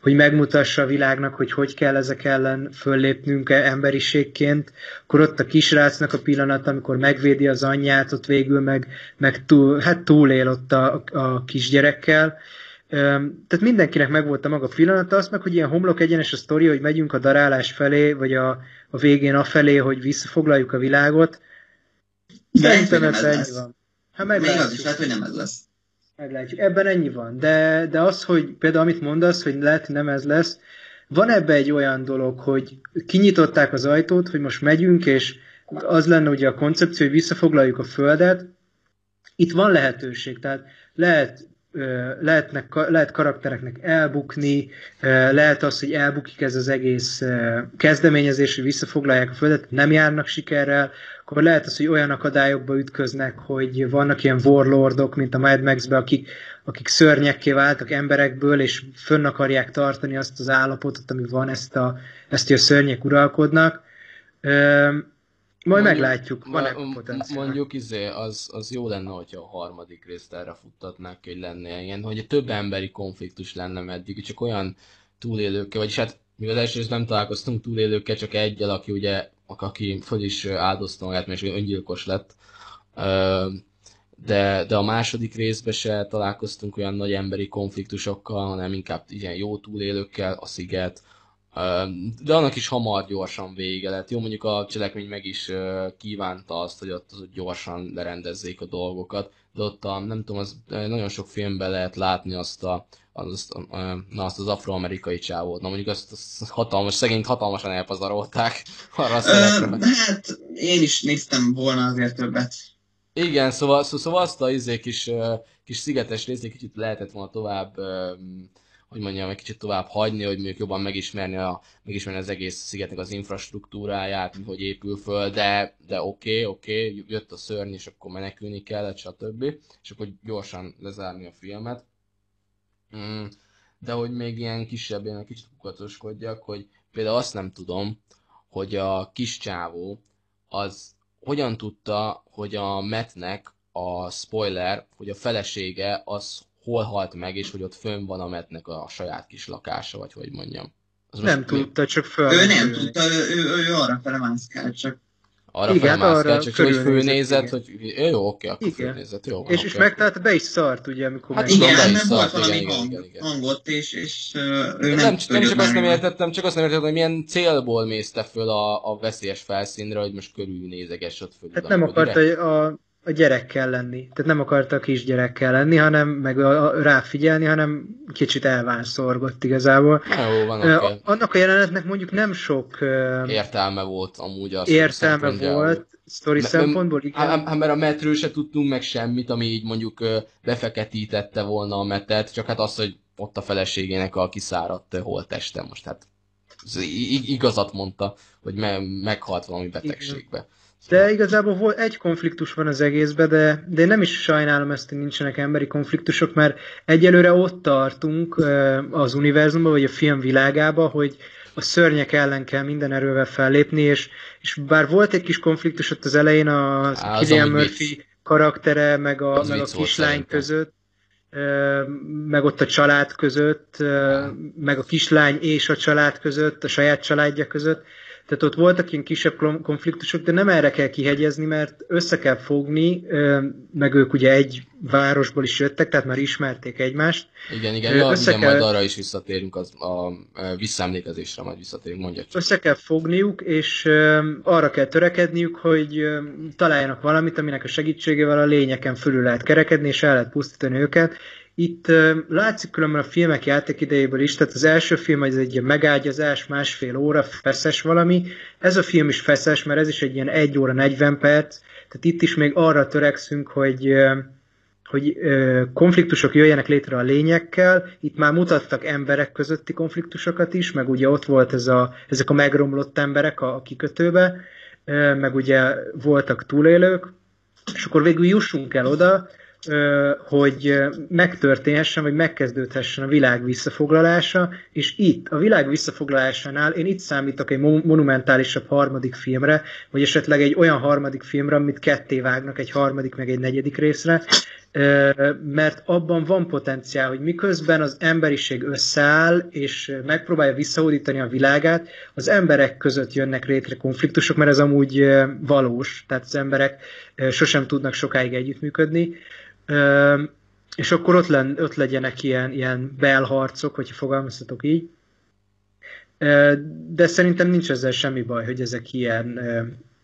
hogy megmutassa a világnak, hogy hogy kell ezek ellen föllépnünk emberiségként, akkor ott a kisrácnak a pillanat, amikor megvédi az anyját, ott végül meg, meg túl, hát túlél ott a, a kisgyerekkel, tehát mindenkinek megvolt a maga pillanata, azt meg, hogy ilyen homlok egyenes a sztori, hogy megyünk a darálás felé, vagy a, a végén afelé, hogy visszafoglaljuk a világot. Szerintem ez ennyi van. Hát Még az is lehet, hogy nem ez lesz. Meglátjuk. Ebben ennyi van. De, de az, hogy például amit mondasz, hogy lehet, hogy nem ez lesz, van ebbe egy olyan dolog, hogy kinyitották az ajtót, hogy most megyünk, és az lenne ugye a koncepció, hogy visszafoglaljuk a Földet. Itt van lehetőség, tehát lehet lehetnek, lehet karaktereknek elbukni, lehet az, hogy elbukik ez az egész kezdeményezés, hogy visszafoglalják a földet, nem járnak sikerrel, akkor lehet az, hogy olyan akadályokba ütköznek, hogy vannak ilyen warlordok, mint a Mad max akik, akik szörnyekké váltak emberekből, és fönn akarják tartani azt az állapotot, ami van, ezt, a, ezt, a szörnyek uralkodnak. Majd mondjuk, meglátjuk, van ma, Mondjuk izé, az, az jó lenne, hogyha a harmadik részt erre futtatnák, hogy lenne ilyen, hogy több emberi konfliktus lenne meddig, csak olyan túlélőkkel, vagyis hát mi az első nem találkoztunk túlélőkkel, csak egyel, aki ugye, aki föl is áldozta magát, mert öngyilkos lett. De, de a második részben se találkoztunk olyan nagy emberi konfliktusokkal, hanem inkább ilyen jó túlélőkkel, a sziget, de annak is hamar gyorsan vége lett. Jó, mondjuk a cselekmény meg is kívánta azt, hogy ott, gyorsan lerendezzék a dolgokat, de ott a, nem tudom, az, nagyon sok filmben lehet látni azt a, azt, na, azt az afroamerikai csávót. Na mondjuk azt, azt hatalmas, szegényt hatalmasan elpazarolták arra a szerepre. Hát én is néztem volna azért többet. Igen, szóval, szóval azt a izé, kis, kis szigetes részét kicsit lehetett volna tovább hogy mondjam, egy kicsit tovább hagyni, hogy mondjuk jobban megismerni, a, megismerni az egész szigetnek az infrastruktúráját, hogy épül föl, de, de oké, okay, oké, okay, jött a szörny, és akkor menekülni kellett, stb. És akkor gyorsan lezárni a filmet. Mm, de hogy még ilyen kisebb, ilyen kicsit kukacoskodjak, hogy például azt nem tudom, hogy a kis csávó az hogyan tudta, hogy a Metnek a spoiler, hogy a felesége az hol halt meg, és hogy ott fönn van a metnek a saját kis lakása, vagy hogy mondjam. Az nem tudta, mi? csak föl. Ő nem tudta, ő, ő, ő arra fele mászkált, csak arra igen, arra csak hogy fölnézett, hogy jó, oké, akkor igen. fölnézett, jó. És, és meg tehát be is szart, ugye, amikor hát meg... igen, mert volt valami igen, hang, igen, igen. hangot, és, és uh, ő nem, nem, nem csak azt nem értettem, csak azt nem értettem, hogy milyen célból mészte föl a, a veszélyes felszínre, hogy most körülnézeges ott föl. Hát nem akarta, hogy a a gyerekkel lenni. Tehát nem akarta a kisgyerekkel lenni, hanem meg a, a, ráfigyelni, hanem kicsit elvánszorgott igazából. Jó, van, okay. Annak a jelenetnek mondjuk nem sok értelme volt amúgy az Értelme volt, sztori szempontból, igen. Hát, mert a metről se tudtunk meg semmit, ami így mondjuk befeketítette volna a metet, csak hát az, hogy ott a feleségének a kiszáradt holteste most, hát igazat mondta, hogy me- meghalt valami betegségbe. Igen. De igazából volt egy konfliktus van az egészben, de, de én nem is sajnálom ezt, hogy nincsenek emberi konfliktusok, mert egyelőre ott tartunk az univerzumban, vagy a film világába, hogy a szörnyek ellen kell minden erővel fellépni, és, és bár volt egy kis konfliktus ott az elején a Killian Murphy vicc. karaktere, meg a, meg a kislány között, meg ott a család között, meg a kislány és a család között, a saját családja között, tehát ott voltak ilyen kisebb konfliktusok, de nem erre kell kihegyezni, mert össze kell fogni, meg ők ugye egy városból is jöttek, tehát már ismerték egymást. Igen, igen, össze igen kell... majd arra is visszatérünk, az, a, a visszaemlékezésre majd visszatérünk, mondja csak. Össze kell fogniuk, és arra kell törekedniük, hogy találjanak valamit, aminek a segítségével a lényeken fölül lehet kerekedni, és el lehet pusztítani őket, itt látszik különben a filmek játékidejéből is, tehát az első film az egy ilyen megágyazás, másfél óra, feszes valami. Ez a film is feszes, mert ez is egy ilyen 1 óra 40 perc, tehát itt is még arra törekszünk, hogy hogy uh, konfliktusok jöjjenek létre a lényekkel. Itt már mutattak emberek közötti konfliktusokat is, meg ugye ott volt ez a, ezek a megromlott emberek a, a kikötőbe, uh, meg ugye voltak túlélők, és akkor végül jussunk el oda, hogy megtörténhessen, vagy megkezdődhessen a világ visszafoglalása, és itt, a világ visszafoglalásánál én itt számítok egy monumentálisabb harmadik filmre, vagy esetleg egy olyan harmadik filmre, amit ketté vágnak egy harmadik, meg egy negyedik részre, mert abban van potenciál, hogy miközben az emberiség összeáll, és megpróbálja visszahódítani a világát, az emberek között jönnek létre konfliktusok, mert ez amúgy valós, tehát az emberek sosem tudnak sokáig együttműködni, és akkor ott, len, ott legyenek ilyen, ilyen belharcok, hogyha fogalmazhatok így. De szerintem nincs ezzel semmi baj, hogy ezek ilyen,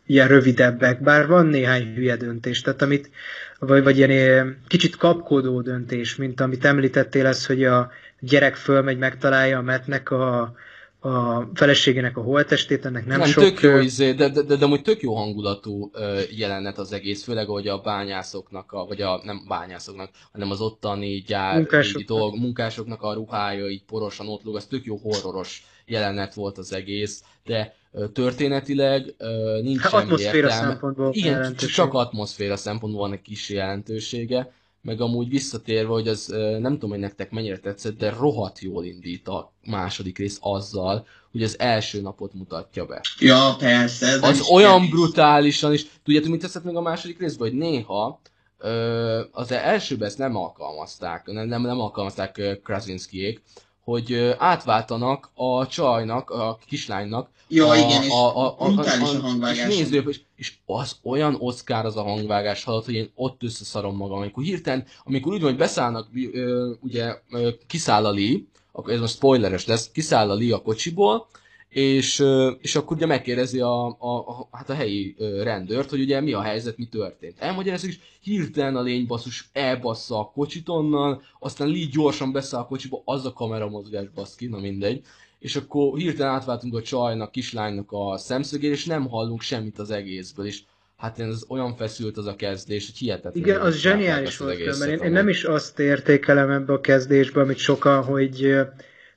ilyen rövidebbek, bár van néhány hülye döntés, tehát amit, vagy, vagy ilyen kicsit kapkodó döntés, mint amit említettél, ez, hogy a gyerek fölmegy, megtalálja a metnek a, a feleségének a holtestét, ennek nem, nem sok... tök jó, izé, de, de, de, de amúgy tök jó hangulatú jelenet az egész, főleg, hogy a bányászoknak, a, vagy a nem bányászoknak, hanem az ottani gyár, munkásoknak. dolg, munkásoknak a ruhája így porosan ott lóg, az tök jó horroros jelenet volt az egész, de történetileg nincs hát, semmi atmoszféra értelme. szempontból Igen, csak atmoszféra szempontból van egy kis jelentősége meg amúgy visszatérve, hogy az nem tudom, hogy nektek mennyire tetszett, de rohadt jól indít a második rész azzal, hogy az első napot mutatja be. Ja, persze. Ez az olyan is. brutálisan is. Tudjátok, mit tetszett meg a második részben? Hogy néha az elsőben ezt nem alkalmazták, nem, nem, nem alkalmazták Krasinskiék, hogy átváltanak a csajnak, a kislánynak Ja, a, igen, és a, a, a, brutális a, a, hangvágás. És néző, és, és az olyan oszkár az a hangvágás halad, hogy én ott összeszarom magam. Amikor hirtelen, amikor úgy van, hogy beszállnak, ugye kiszáll a Lee, akkor ez most spoileres lesz, kiszáll a Lee a kocsiból, és, és akkor ugye megkérdezi a, a, a, hát a helyi rendőrt, hogy ugye mi a helyzet, mi történt. Elmagyarázik, és hirtelen a lény basszus elbassza a kocsit onnan, aztán Lee gyorsan beszáll a kocsiba, az a kameramozgás baszki, na mindegy, és akkor hirtelen átváltunk a csajnak, kislánynak a szemszögére, és nem hallunk semmit az egészből, és hát ez olyan feszült az a kezdés, hogy hihetetlen. Igen, az zseniális volt, mert én, én nem is azt értékelem ebbe a kezdésbe, amit sokan, hogy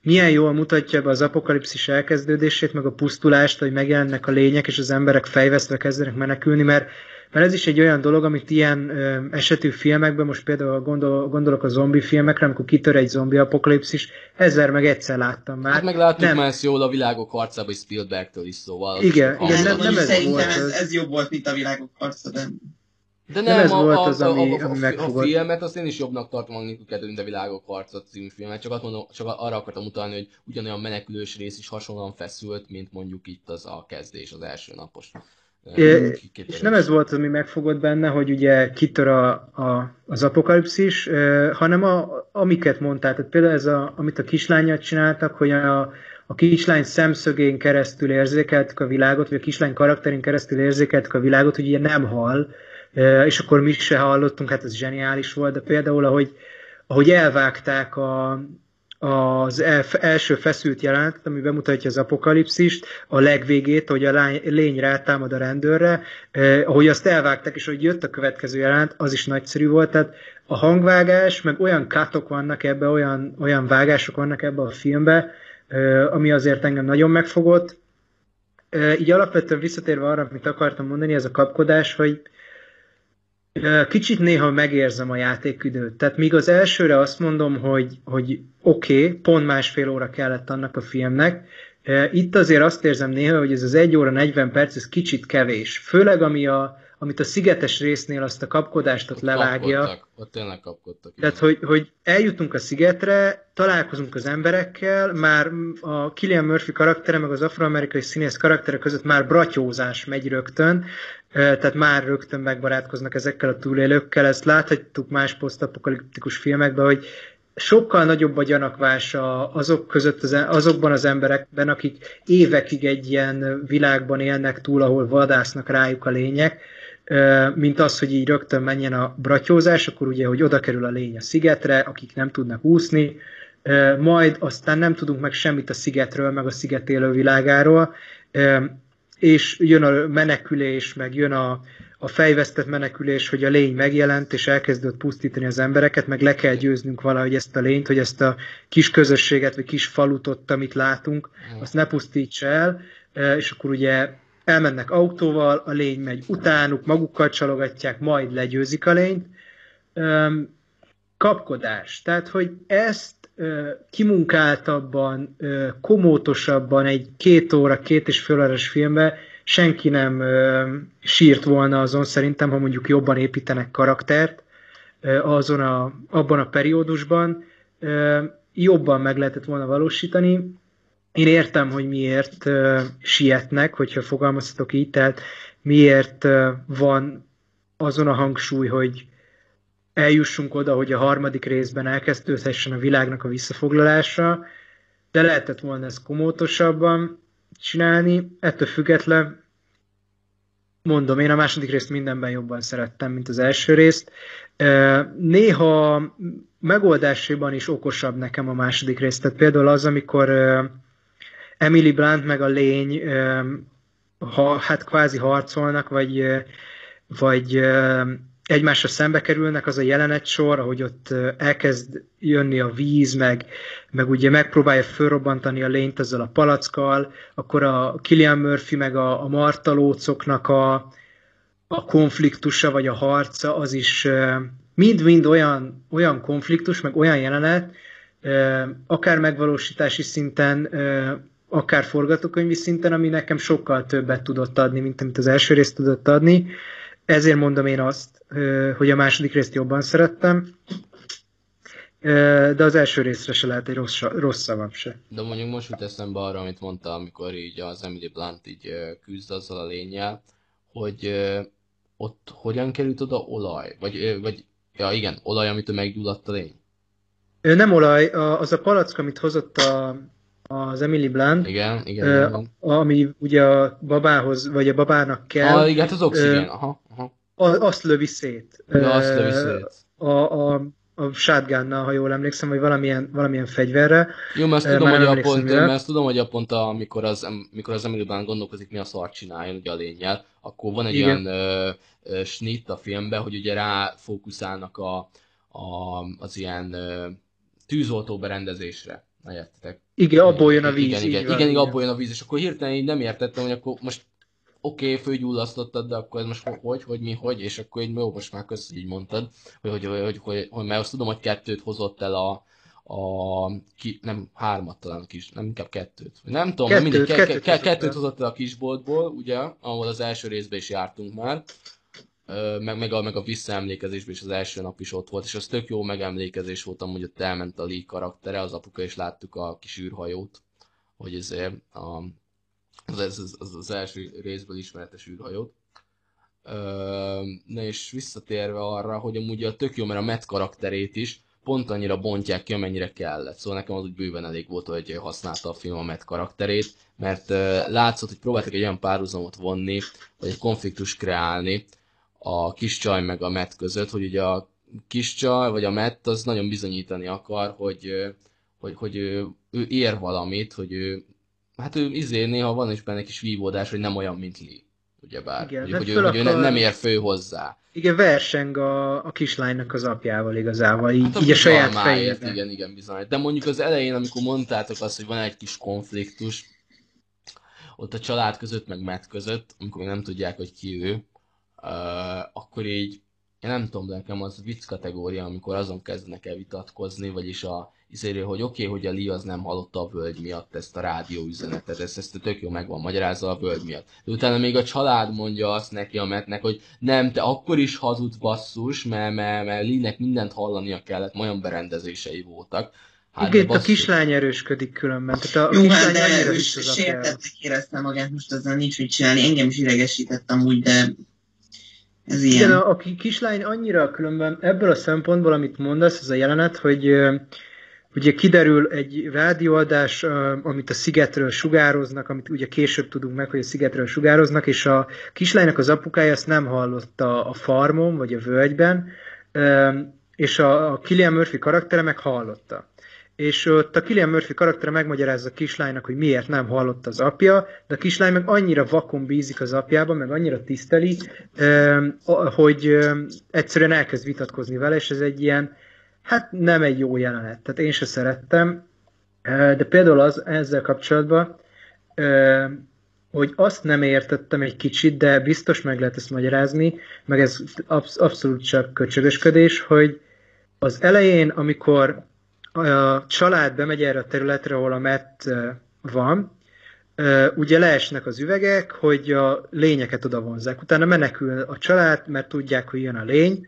milyen jól mutatja be az apokalipszis elkezdődését, meg a pusztulást, hogy megjelennek a lények, és az emberek fejvesztve kezdenek menekülni, mert mert ez is egy olyan dolog, amit ilyen ö, esetű filmekben, most például gondol, gondolok a zombi filmekre, amikor kitör egy zombi apokalipszis, ezer meg egyszer láttam már. Hát meg láttuk nem. már ezt jól a világok harcában is Spielbergtől is, szóval. Igen, igen nem, nem ez volt. Ez, ez jobb volt, mint a világok harca, de... De nem, nem ez a, volt az, a, ami, a, a, a, a filmet azt én is jobbnak tartom, amikor mint a Világok harca című filmet, csak, azt mondom, csak arra akartam utalni, hogy ugyanolyan menekülős rész is hasonlóan feszült, mint mondjuk itt az a kezdés, az első napos. É, és nem ez volt, ami megfogott benne, hogy ugye kitör a, a, az apokalipszis, hanem a, amiket mondtál. Tehát például ez, a, amit a kislányat csináltak, hogy a, a kislány szemszögén keresztül érzékeltük a világot, vagy a kislány karakterén keresztül érzékeltük a világot, hogy ugye nem hal, és akkor mi se hallottunk, hát ez zseniális volt, de például, ahogy, ahogy elvágták a, az első feszült jelenetet, ami bemutatja az apokalipszist, a legvégét, hogy a lány, lény rátámad a rendőrre, eh, ahogy azt elvágták, és hogy jött a következő jelenet, az is nagyszerű volt, tehát a hangvágás, meg olyan katok vannak ebbe, olyan, olyan vágások vannak ebbe a filmbe, eh, ami azért engem nagyon megfogott. Eh, így alapvetően visszatérve arra, amit akartam mondani, ez a kapkodás, hogy Kicsit néha megérzem a játékidőt. Tehát míg az elsőre azt mondom, hogy, hogy oké, okay, pont másfél óra kellett annak a filmnek, itt azért azt érzem néha, hogy ez az 1 óra 40 perc, ez kicsit kevés. Főleg ami a, amit a szigetes résznél azt a kapkodást ott, ott levágja. Kapkodtak, ott tényleg kapkodtak. Tehát, hogy, hogy eljutunk a szigetre, találkozunk az emberekkel, már a Killian Murphy karaktere, meg az afroamerikai színész karaktere között már bratyózás megy rögtön, tehát már rögtön megbarátkoznak ezekkel a túlélőkkel. Ezt láthatjuk más posztapokaliptikus filmekben, hogy sokkal nagyobb a gyanakvása azok között, az, e- azokban az emberekben, akik évekig egy ilyen világban élnek túl, ahol vadásznak rájuk a lények, mint az, hogy így rögtön menjen a bratyózás, akkor ugye, hogy oda kerül a lény a szigetre, akik nem tudnak úszni, majd aztán nem tudunk meg semmit a szigetről, meg a sziget élő világáról, és jön a menekülés, meg jön a, a fejvesztett menekülés, hogy a lény megjelent, és elkezdett pusztítani az embereket, meg le kell győznünk valahogy ezt a lényt, hogy ezt a kis közösséget, vagy kis falutot, amit látunk, azt ne pusztítsa el, és akkor ugye elmennek autóval, a lény megy utánuk, magukkal csalogatják, majd legyőzik a lényt, öm, kapkodás. Tehát, hogy ezt kimunkáltabban, ö, komótosabban egy két óra, két és fél órás filmbe senki nem sírt volna azon szerintem, ha mondjuk jobban építenek karaktert azon a, abban a periódusban, jobban meg lehetett volna valósítani. Én értem, hogy miért ö, sietnek, hogyha fogalmazhatok így, tehát miért ö, van azon a hangsúly, hogy eljussunk oda, hogy a harmadik részben elkezdődhessen a világnak a visszafoglalása, de lehetett volna ezt komótosabban csinálni, ettől független mondom, én a második részt mindenben jobban szerettem, mint az első részt. Néha megoldásában is okosabb nekem a második rész. Tehát például az, amikor Emily Blunt meg a lény ha, hát kvázi harcolnak, vagy, vagy egymásra szembe kerülnek, az a jelenet sor, ahogy ott elkezd jönni a víz, meg, meg ugye megpróbálja fölrobbantani a lényt ezzel a palackkal, akkor a Killian Murphy meg a, a martalócoknak a, a konfliktusa, vagy a harca, az is mind-mind olyan, olyan konfliktus, meg olyan jelenet, akár megvalósítási szinten, akár forgatókönyvi szinten, ami nekem sokkal többet tudott adni, mint amit az első részt tudott adni. Ezért mondom én azt, hogy a második részt jobban szerettem, de az első részre se lehet egy rossz, rossz szavam se. De mondjuk most jut eszembe arra, amit mondta, amikor így az Emily Blunt így küzd azzal a lényel, hogy ott hogyan került oda olaj? Vagy, vagy ja igen, olaj, amitől meggyulladt a lény? Nem olaj, az a palack, amit hozott a, az Emily Blunt, igen, igen, uh, igen. ami ugye a babához, vagy a babának kell. Ah, igen, hát az oxigén, uh, aha, aha. Azt lövi szét. Ja, azt lövi szét. A, a, a shotgunnal, ha jól emlékszem, vagy valamilyen, valamilyen fegyverre. Jó, mert azt tudom, hogy a pont, mert azt tudom, hogy a pont, amikor az, amikor az Emily Blunt gondolkozik, mi a szart csináljon, ugye a lényel, akkor van egy Igen. olyan ö, ö, snit a filmben, hogy ugye rá fókuszálnak a, a, az ilyen ö, tűzoltó berendezésre. Értitek? Igen, abból jön a víz. Igen, igen, igen, igen, abból jön a víz, és akkor hirtelen így nem értettem, hogy akkor most oké, okay, fölgyullasztottad, de akkor ez most hogy, hogy, mi, hogy, és akkor így jó, most már kösz, így mondtad, hogy, hogy, hogy, hogy, hogy, mert azt tudom, hogy kettőt hozott el a, a ki, nem hármat talán kis, nem inkább kettőt. Nem tudom, kettőt, mindig, ke, kettőt, ke, kettőt hozott el a kisboltból, ugye, ahol az első részben is jártunk már, meg, meg, a, meg a visszaemlékezésben is az első nap is ott volt, és az tök jó megemlékezés volt hogy ott elment a Lee karaktere, az apuka, és láttuk a kis űrhajót, hogy ezért a, az, az, az, az első részből ismeretes űrhajót. Na és visszatérve arra, hogy amúgy a tök jó, mert a Matt karakterét is pont annyira bontják ki, amennyire kellett. Szóval nekem az úgy bőven elég volt, hogy használta a film a Matt karakterét, mert látszott, hogy próbáltak egy olyan párhuzamot vonni, vagy egy konfliktus kreálni, a kis csaj meg a Matt között, hogy ugye a kis csaj, vagy a Matt az nagyon bizonyítani akar, hogy, hogy, hogy ő, ő ér valamit, hogy ő, hát ő izé néha van is benne kis vívódás, hogy nem olyan, mint Lee. Ugyebár. Igen, hogy, hogy, ő, hogy ő ne, nem ér fő hozzá. Igen, verseng a, a kislánynak az apjával igazából, így, hát így a saját fejében. Igen, igen, bizony. De mondjuk az elején, amikor mondtátok azt, hogy van egy kis konfliktus, ott a család között, meg Matt között, amikor még nem tudják, hogy ki ő, akkor így, én nem tudom, nekem az vicc kategória, amikor azon kezdenek el vitatkozni, vagyis a izéről, hogy oké, okay, hogy a Lee az nem hallotta a völgy miatt ezt a rádió üzenetet, ezt, ezt tök jó meg van magyarázva a völgy miatt. De utána még a család mondja azt neki a metnek, hogy nem, te akkor is hazudsz basszus, mert, mert, mert Lee-nek mindent hallania kellett, olyan berendezései voltak. Hát, Igen, a kislány erősködik különben. Tehát a Jó, kislány hát de sértettek érezte magát, most ezzel nincs mit csinálni. Engem is idegesítettem úgy, de ez ilyen. Igen, a, a kislány annyira különben ebből a szempontból, amit mondasz, ez a jelenet, hogy ugye kiderül egy rádióadás, amit a szigetről sugároznak, amit ugye később tudunk meg, hogy a szigetről sugároznak, és a kislánynak az apukája ezt nem hallotta a farmon, vagy a völgyben, és a, a Killian Murphy karaktere meg hallotta és ott a Killian Murphy karaktere megmagyarázza a kislánynak, hogy miért nem hallott az apja, de a kislány meg annyira vakon bízik az apjában, meg annyira tiszteli, hogy egyszerűen elkezd vitatkozni vele, és ez egy ilyen, hát nem egy jó jelenet. Tehát én se szerettem, de például az ezzel kapcsolatban hogy azt nem értettem egy kicsit, de biztos meg lehet ezt magyarázni, meg ez absz- abszolút csak köcsögösködés, hogy az elején, amikor a család bemegy erre a területre, ahol a Matt van, ugye leesnek az üvegek, hogy a lényeket oda vonzák. Utána menekül a család, mert tudják, hogy jön a lény,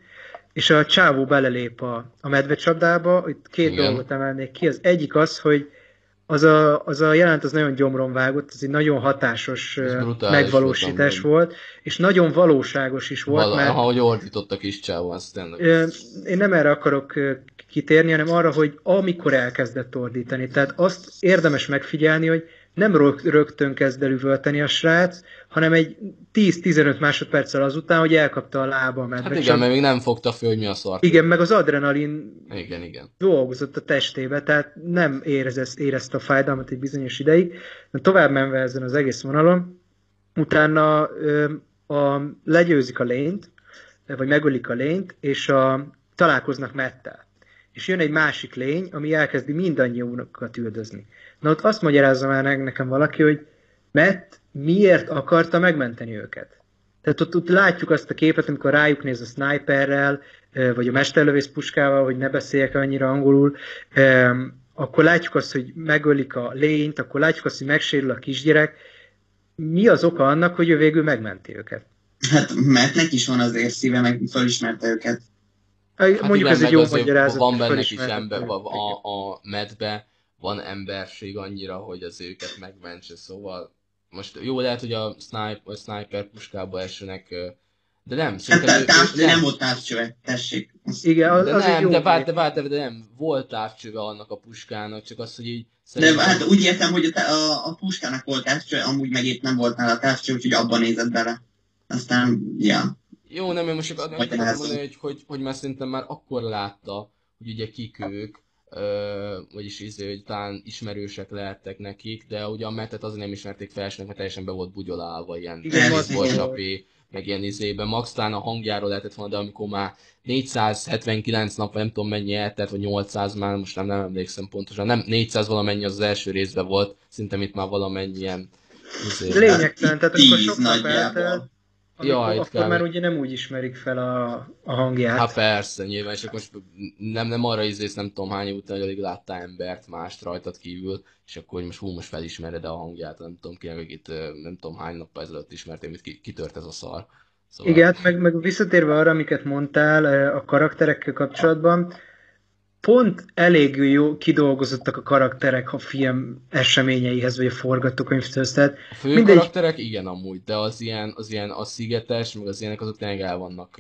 és a csávó belelép a, a medvecsapdába. Itt két Igen. dolgot emelnék ki. Az egyik az, hogy az a, az a jelent az nagyon gyomron vágott, ez egy nagyon hatásos megvalósítás volt, volt, és nagyon valóságos is volt. Val- mert, ahogy ordított a kis csávó, azt Én nem erre akarok kitérni, hanem arra, hogy amikor elkezdett ordítani. Tehát azt érdemes megfigyelni, hogy nem rögtön kezd el üvölteni a srác, hanem egy 10-15 másodperccel azután, hogy elkapta a lába a medve. Hát igen, mert még nem fogta föl, hogy mi a szar. Igen, meg az adrenalin igen, igen. dolgozott a testébe, tehát nem érez, érezte a fájdalmat egy bizonyos ideig. De tovább menve ezen az egész vonalon, utána ö, a, legyőzik a lényt, vagy megölik a lényt, és a, találkoznak Mettel. És jön egy másik lény, ami elkezdi mindannyiunkat üldözni. Na ott azt magyarázza már nekem valaki, hogy Matt miért akarta megmenteni őket. Tehát ott, ott látjuk azt a képet, amikor rájuk néz a sniperrel, vagy a mesterlövész puskával, hogy ne beszéljek annyira angolul, akkor látjuk azt, hogy megölik a lényt, akkor látjuk azt, hogy megsérül a kisgyerek. Mi az oka annak, hogy ő végül megmenti őket? Hát, mert neki is van azért szíve, meg felismerte őket. Hát Mondjuk igen, ez egy jó magyarázat. Van benne is ember, a, a, medbe van emberség annyira, hogy az őket megmentse, szóval most jó lehet, hogy a sniper, a sniper puskába essenek, de nem, szerintem... Hát, táv, nem, nem volt távcsöve, tessék. Igen, az, de az nem, de várj, de, várj, de nem, volt távcsöve annak a puskának, csak az, hogy így... Szerintem... De hát úgy értem, hogy a, a, a puskának volt távcsöve, amúgy meg itt nem volt nála távcsöve, úgyhogy abban nézett bele. Aztán, ja. Jó, nem, én most csak azt mondani, hogy, hogy, hogy már szerintem már akkor látta, hogy ugye kik ők, ö, vagyis izé, hogy talán ismerősek lehettek nekik, de ugye a metet azért nem ismerték fel, mert teljesen be volt bugyolálva, ilyen borsapé, meg ilyen izében. Max talán a hangjáról lehetett volna, de amikor már 479 nap, nem tudom mennyi eltelt, vagy 800 már, most nem, nem emlékszem pontosan, nem 400 valamennyi az, az első részben volt, szinte itt már valamennyien. Izé, Lényegtelen, tehát akkor sok nap eltelt, amikor, ja, akkor kb. már ugye nem úgy ismerik fel a, a hangját. Hát persze, nyilván, és akkor most nem, nem arra izész, nem tudom hány után, hogy alig láttál embert mást rajtad kívül, és akkor hogy most hú, most felismered a hangját, nem tudom ki, meg itt nem tudom hány nap ezelőtt ismertem, hogy kitört ez a szar. Szóval... Igen, hát meg, meg visszatérve arra, amiket mondtál a karakterekkel kapcsolatban, pont elég jó kidolgozottak a karakterek a film eseményeihez, vagy a forgatókönyvhöz. Tehát a fő mindegy... karakterek igen amúgy, de az ilyen, az ilyen a szigetes, meg az ilyenek azok tényleg el vannak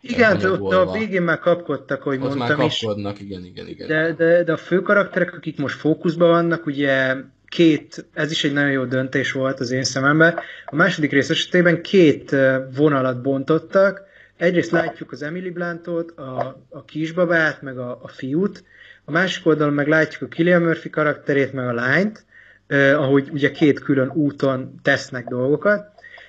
igen, de ott a végén már kapkodtak, hogy ott mondtam már kapkodnak, is. igen, igen, igen. De, de, de a fő karakterek, akik most fókuszban vannak, ugye két, ez is egy nagyon jó döntés volt az én szememben. A második rész esetében két vonalat bontottak, egyrészt látjuk az Emily Blantot, a, a kisbabát, meg a, a fiút, a másik oldalon meg látjuk a Killian Murphy karakterét, meg a lányt, eh, ahogy ugye két külön úton tesznek dolgokat,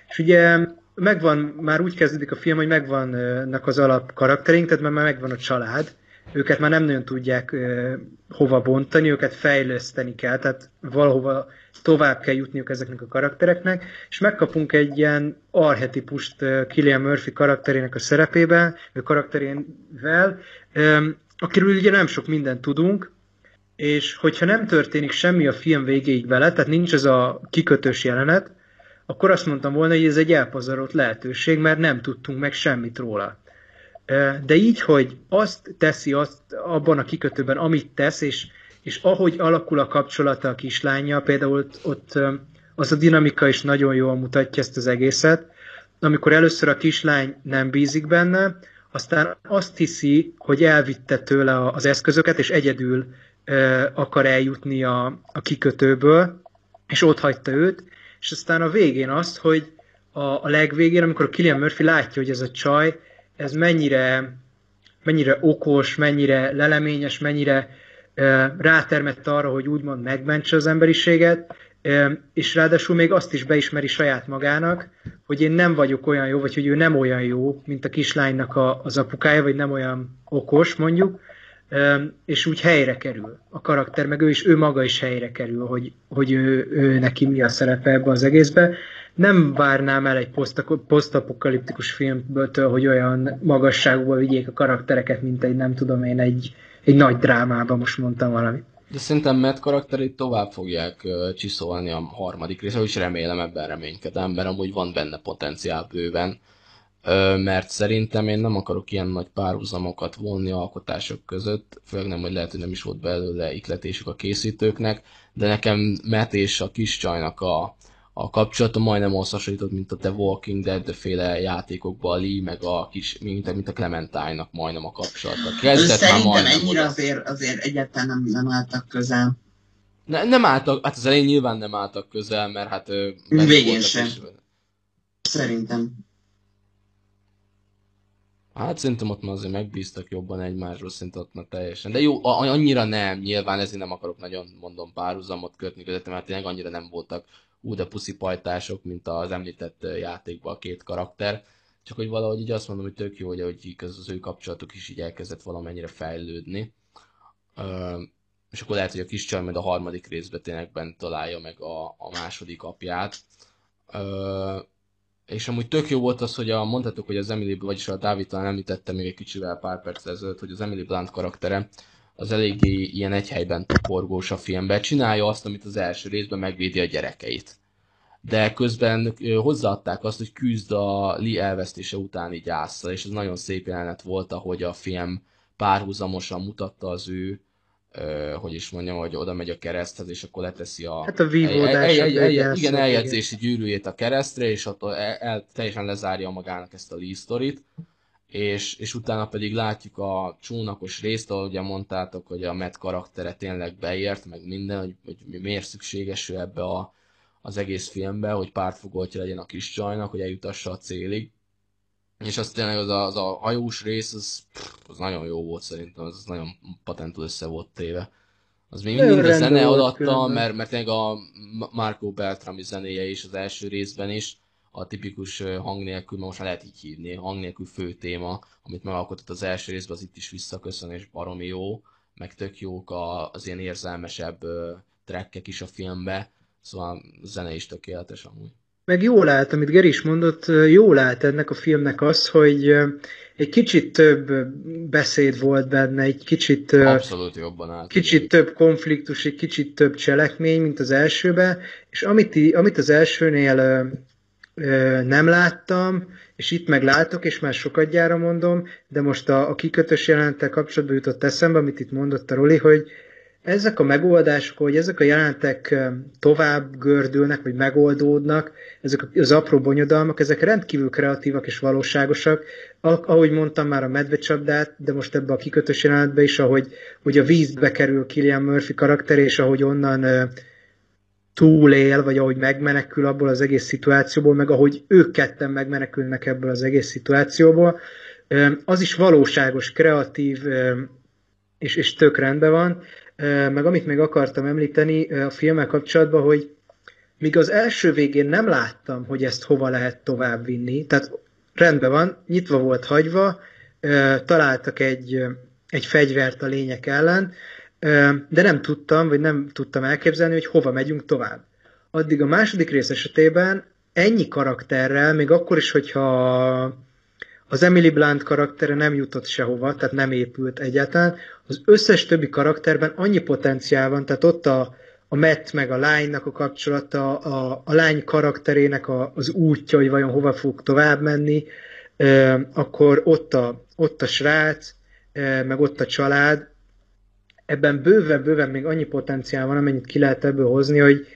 és ugye megvan, már úgy kezdődik a film, hogy megvannak az alap karakterink, tehát már megvan a család, őket már nem nagyon tudják uh, hova bontani, őket fejleszteni kell, tehát valahova tovább kell jutniuk ezeknek a karaktereknek, és megkapunk egy ilyen arhetipust Killian Murphy karakterének a szerepében, ő karakterével, akiről ugye nem sok mindent tudunk, és hogyha nem történik semmi a film végéig vele, tehát nincs ez a kikötős jelenet, akkor azt mondtam volna, hogy ez egy elpazarolt lehetőség, mert nem tudtunk meg semmit róla. De így, hogy azt teszi azt abban a kikötőben, amit tesz, és, és ahogy alakul a kapcsolata a kislánya, például ott, ott az a dinamika is nagyon jól mutatja ezt az egészet, amikor először a kislány nem bízik benne, aztán azt hiszi, hogy elvitte tőle az eszközöket, és egyedül akar eljutni a, a kikötőből, és ott hagyta őt, és aztán a végén azt, hogy a, a legvégén, amikor a Killian Murphy látja, hogy ez a csaj, ez mennyire, mennyire okos, mennyire leleményes, mennyire rátermett arra, hogy úgymond megmentse az emberiséget, és ráadásul még azt is beismeri saját magának, hogy én nem vagyok olyan jó, vagy hogy ő nem olyan jó, mint a kislánynak a, az apukája, vagy nem olyan okos mondjuk, és úgy helyre kerül a karakter, meg ő is, ő maga is helyre kerül, hogy, hogy ő, ő neki mi a szerepe ebbe az egészbe. Nem várnám el egy posztapokaliptikus filmtől, hogy olyan magasságúba vigyék a karaktereket, mint egy nem tudom én, egy, egy nagy drámában, most mondtam valamit. De szerintem Matt karakterét tovább fogják uh, csiszolni a harmadik részre, és remélem ebben reménykedem, mert amúgy van benne potenciál bőven mert szerintem én nem akarok ilyen nagy párhuzamokat vonni alkotások között, főleg nem, hogy lehet, hogy nem is volt belőle ikletésük a készítőknek, de nekem Matt és a kis csajnak a, a kapcsolata majdnem azt hasonlított, mint a The Walking Dead féle játékokban a Lee, meg a kis, mint, mint a Clementine-nak majdnem a kapcsolata. Kezdett Szerintem már ennyire azért, azért egyáltalán nem, nem álltak közel. Ne, nem álltak, hát az elején nyilván nem álltak közel, mert hát... Végén sem. Is. Szerintem. Hát szerintem ott már azért megbíztak jobban egymásról, szinte ott már teljesen. De jó, annyira nem, nyilván ezért nem akarok nagyon, mondom, párhuzamot kötni között, mert tényleg annyira nem voltak úgy a puszi pajtások, mint az említett játékban a két karakter. Csak hogy valahogy így azt mondom, hogy tök jó, hogy, hogy az, ő kapcsolatuk is így elkezdett valamennyire fejlődni. És akkor lehet, hogy a kis csaj majd a harmadik részben tényleg bent találja meg a, a második apját. És amúgy tök jó volt az, hogy a, mondhatok, hogy az Emily, vagyis a Dávid talán említette még egy kicsivel pár perc ezelőtt, hogy az Emily Blunt karaktere az eléggé ilyen egy helyben toporgós a filmben. Csinálja azt, amit az első részben megvédi a gyerekeit. De közben hozzáadták azt, hogy küzd a Lee elvesztése utáni gyászsal, és ez nagyon szép jelenet volt, ahogy a film párhuzamosan mutatta az ő hogy is mondjam, hogy oda megy a kereszthez, és akkor leteszi a... Hát a vívódás. Igen, eljegyzési gyűrűjét a keresztre, és attól el, el, teljesen lezárja magának ezt a Lee sztorit, és, és utána pedig látjuk a csónakos részt, ahol ugye mondtátok, hogy a Matt karaktere tényleg beért, meg minden, hogy, hogy miért szükséges ő ebbe a, az egész filmbe, hogy pártfogoltja legyen a kis csajnak, hogy eljutassa a célig. És az tényleg az a, az a hajós rész, az, az nagyon jó volt szerintem, az nagyon patentul össze volt téve. Az még mindig a zene adatta, mert, mert tényleg a Marco Beltrami zenéje is az első részben is, a tipikus hang nélkül, most már lehet így hívni, hang nélkül fő téma, amit megalkotott az első részben, az itt is visszaköszön, és baromi jó, meg tök jók az ilyen érzelmesebb trekkek is a filmbe, szóval a zene is tökéletes amúgy. Meg jól állt, amit Geri is mondott, jól állt ennek a filmnek az, hogy egy kicsit több beszéd volt benne, egy kicsit, Abszolút jobban állt. Kicsit igen. több konfliktus, egy kicsit több cselekmény, mint az elsőben, és amit, amit az elsőnél nem láttam, és itt meg látok, és már sokat gyára mondom, de most a, a kikötős jelenettel kapcsolatban jutott eszembe, amit itt mondott a Roli, hogy ezek a megoldások, hogy ezek a jelentek tovább gördülnek, vagy megoldódnak, ezek az apró bonyodalmak, ezek rendkívül kreatívak és valóságosak. Ahogy mondtam már a medvecsapdát, de most ebbe a kikötős jelenetbe is, ahogy hogy a vízbe kerül Killian Murphy karakter, és ahogy onnan túlél, vagy ahogy megmenekül abból az egész szituációból, meg ahogy ők ketten megmenekülnek ebből az egész szituációból, az is valóságos, kreatív, és, és tök rendben van. Meg amit még akartam említeni a filmmel kapcsolatban, hogy míg az első végén nem láttam, hogy ezt hova lehet tovább vinni, tehát rendben van, nyitva volt hagyva, találtak egy, egy fegyvert a lények ellen, de nem tudtam, vagy nem tudtam elképzelni, hogy hova megyünk tovább. Addig a második rész esetében ennyi karakterrel, még akkor is, hogyha az Emily Blunt karaktere nem jutott sehova, tehát nem épült egyáltalán. Az összes többi karakterben annyi potenciál van, tehát ott a, a Matt meg a lánynak a kapcsolata, a, a lány karakterének a, az útja, hogy vajon hova fog tovább menni, e, akkor ott a, ott a srác, e, meg ott a család, ebben bőven-bőven még annyi potenciál van, amennyit ki lehet ebből hozni, hogy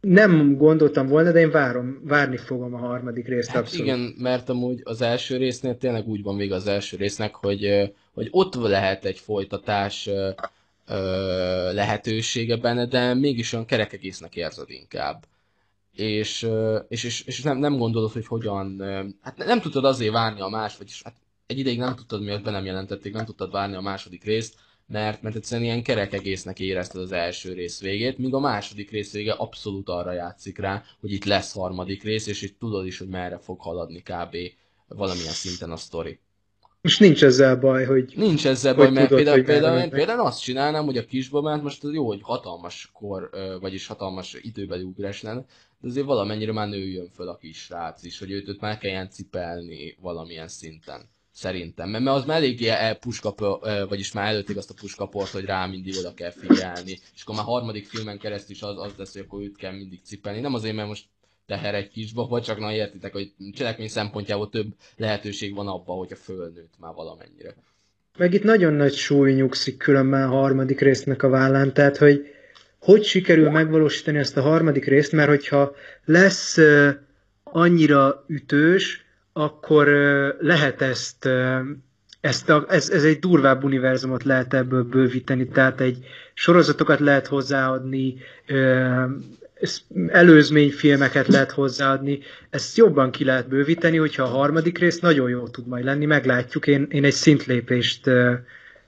nem gondoltam volna, de én várom, várni fogom a harmadik részt hát abszolút. Igen, mert amúgy az első résznél tényleg úgy van még az első résznek, hogy, hogy ott lehet egy folytatás lehetősége benne, de mégis olyan kerek egésznek érzed inkább. És, és, és, és nem, nem gondolod, hogy hogyan, hát nem tudtad azért várni a más, vagyis hát egy ideig nem tudtad, miért be nem jelentették, nem tudtad várni a második részt, mert, mert egyszerűen ilyen kerek egésznek érezted az első rész végét, míg a második rész vége abszolút arra játszik rá, hogy itt lesz harmadik rész, és itt tudod is, hogy merre fog haladni kb. valamilyen szinten a sztori. És nincs ezzel baj, hogy... Nincs ezzel baj, mert tudod, például, hogy például, mennek. például azt csinálnám, hogy a kisbabát most jó, hogy hatalmas kor, vagyis hatalmas időbeli ugrás lenne, de azért valamennyire már nőjön föl a kis srác is, hogy őt, őt már kelljen cipelni valamilyen szinten. Szerintem. Mert mert az már eléggé el puskapor, vagyis már előtték azt a puskaport, hogy rá mindig oda kell figyelni. És akkor már harmadik filmen keresztül is az, az lesz, hogy akkor őt kell mindig cipelni. Nem azért, mert most teher egy kisbaba, csak na értitek, hogy cselekmény szempontjából több lehetőség van abban, hogyha fölnőtt már valamennyire. Meg itt nagyon nagy súly nyugszik különben a harmadik résznek a vállán, tehát hogy hogy sikerül megvalósítani ezt a harmadik részt, mert hogyha lesz annyira ütős, akkor lehet ezt, ezt a, ez, ez egy durvább univerzumot lehet ebből bővíteni, tehát egy sorozatokat lehet hozzáadni, uh, előzményfilmeket lehet hozzáadni, ezt jobban ki lehet bővíteni, hogyha a harmadik rész nagyon jó tud majd lenni, meglátjuk, én, én egy szintlépést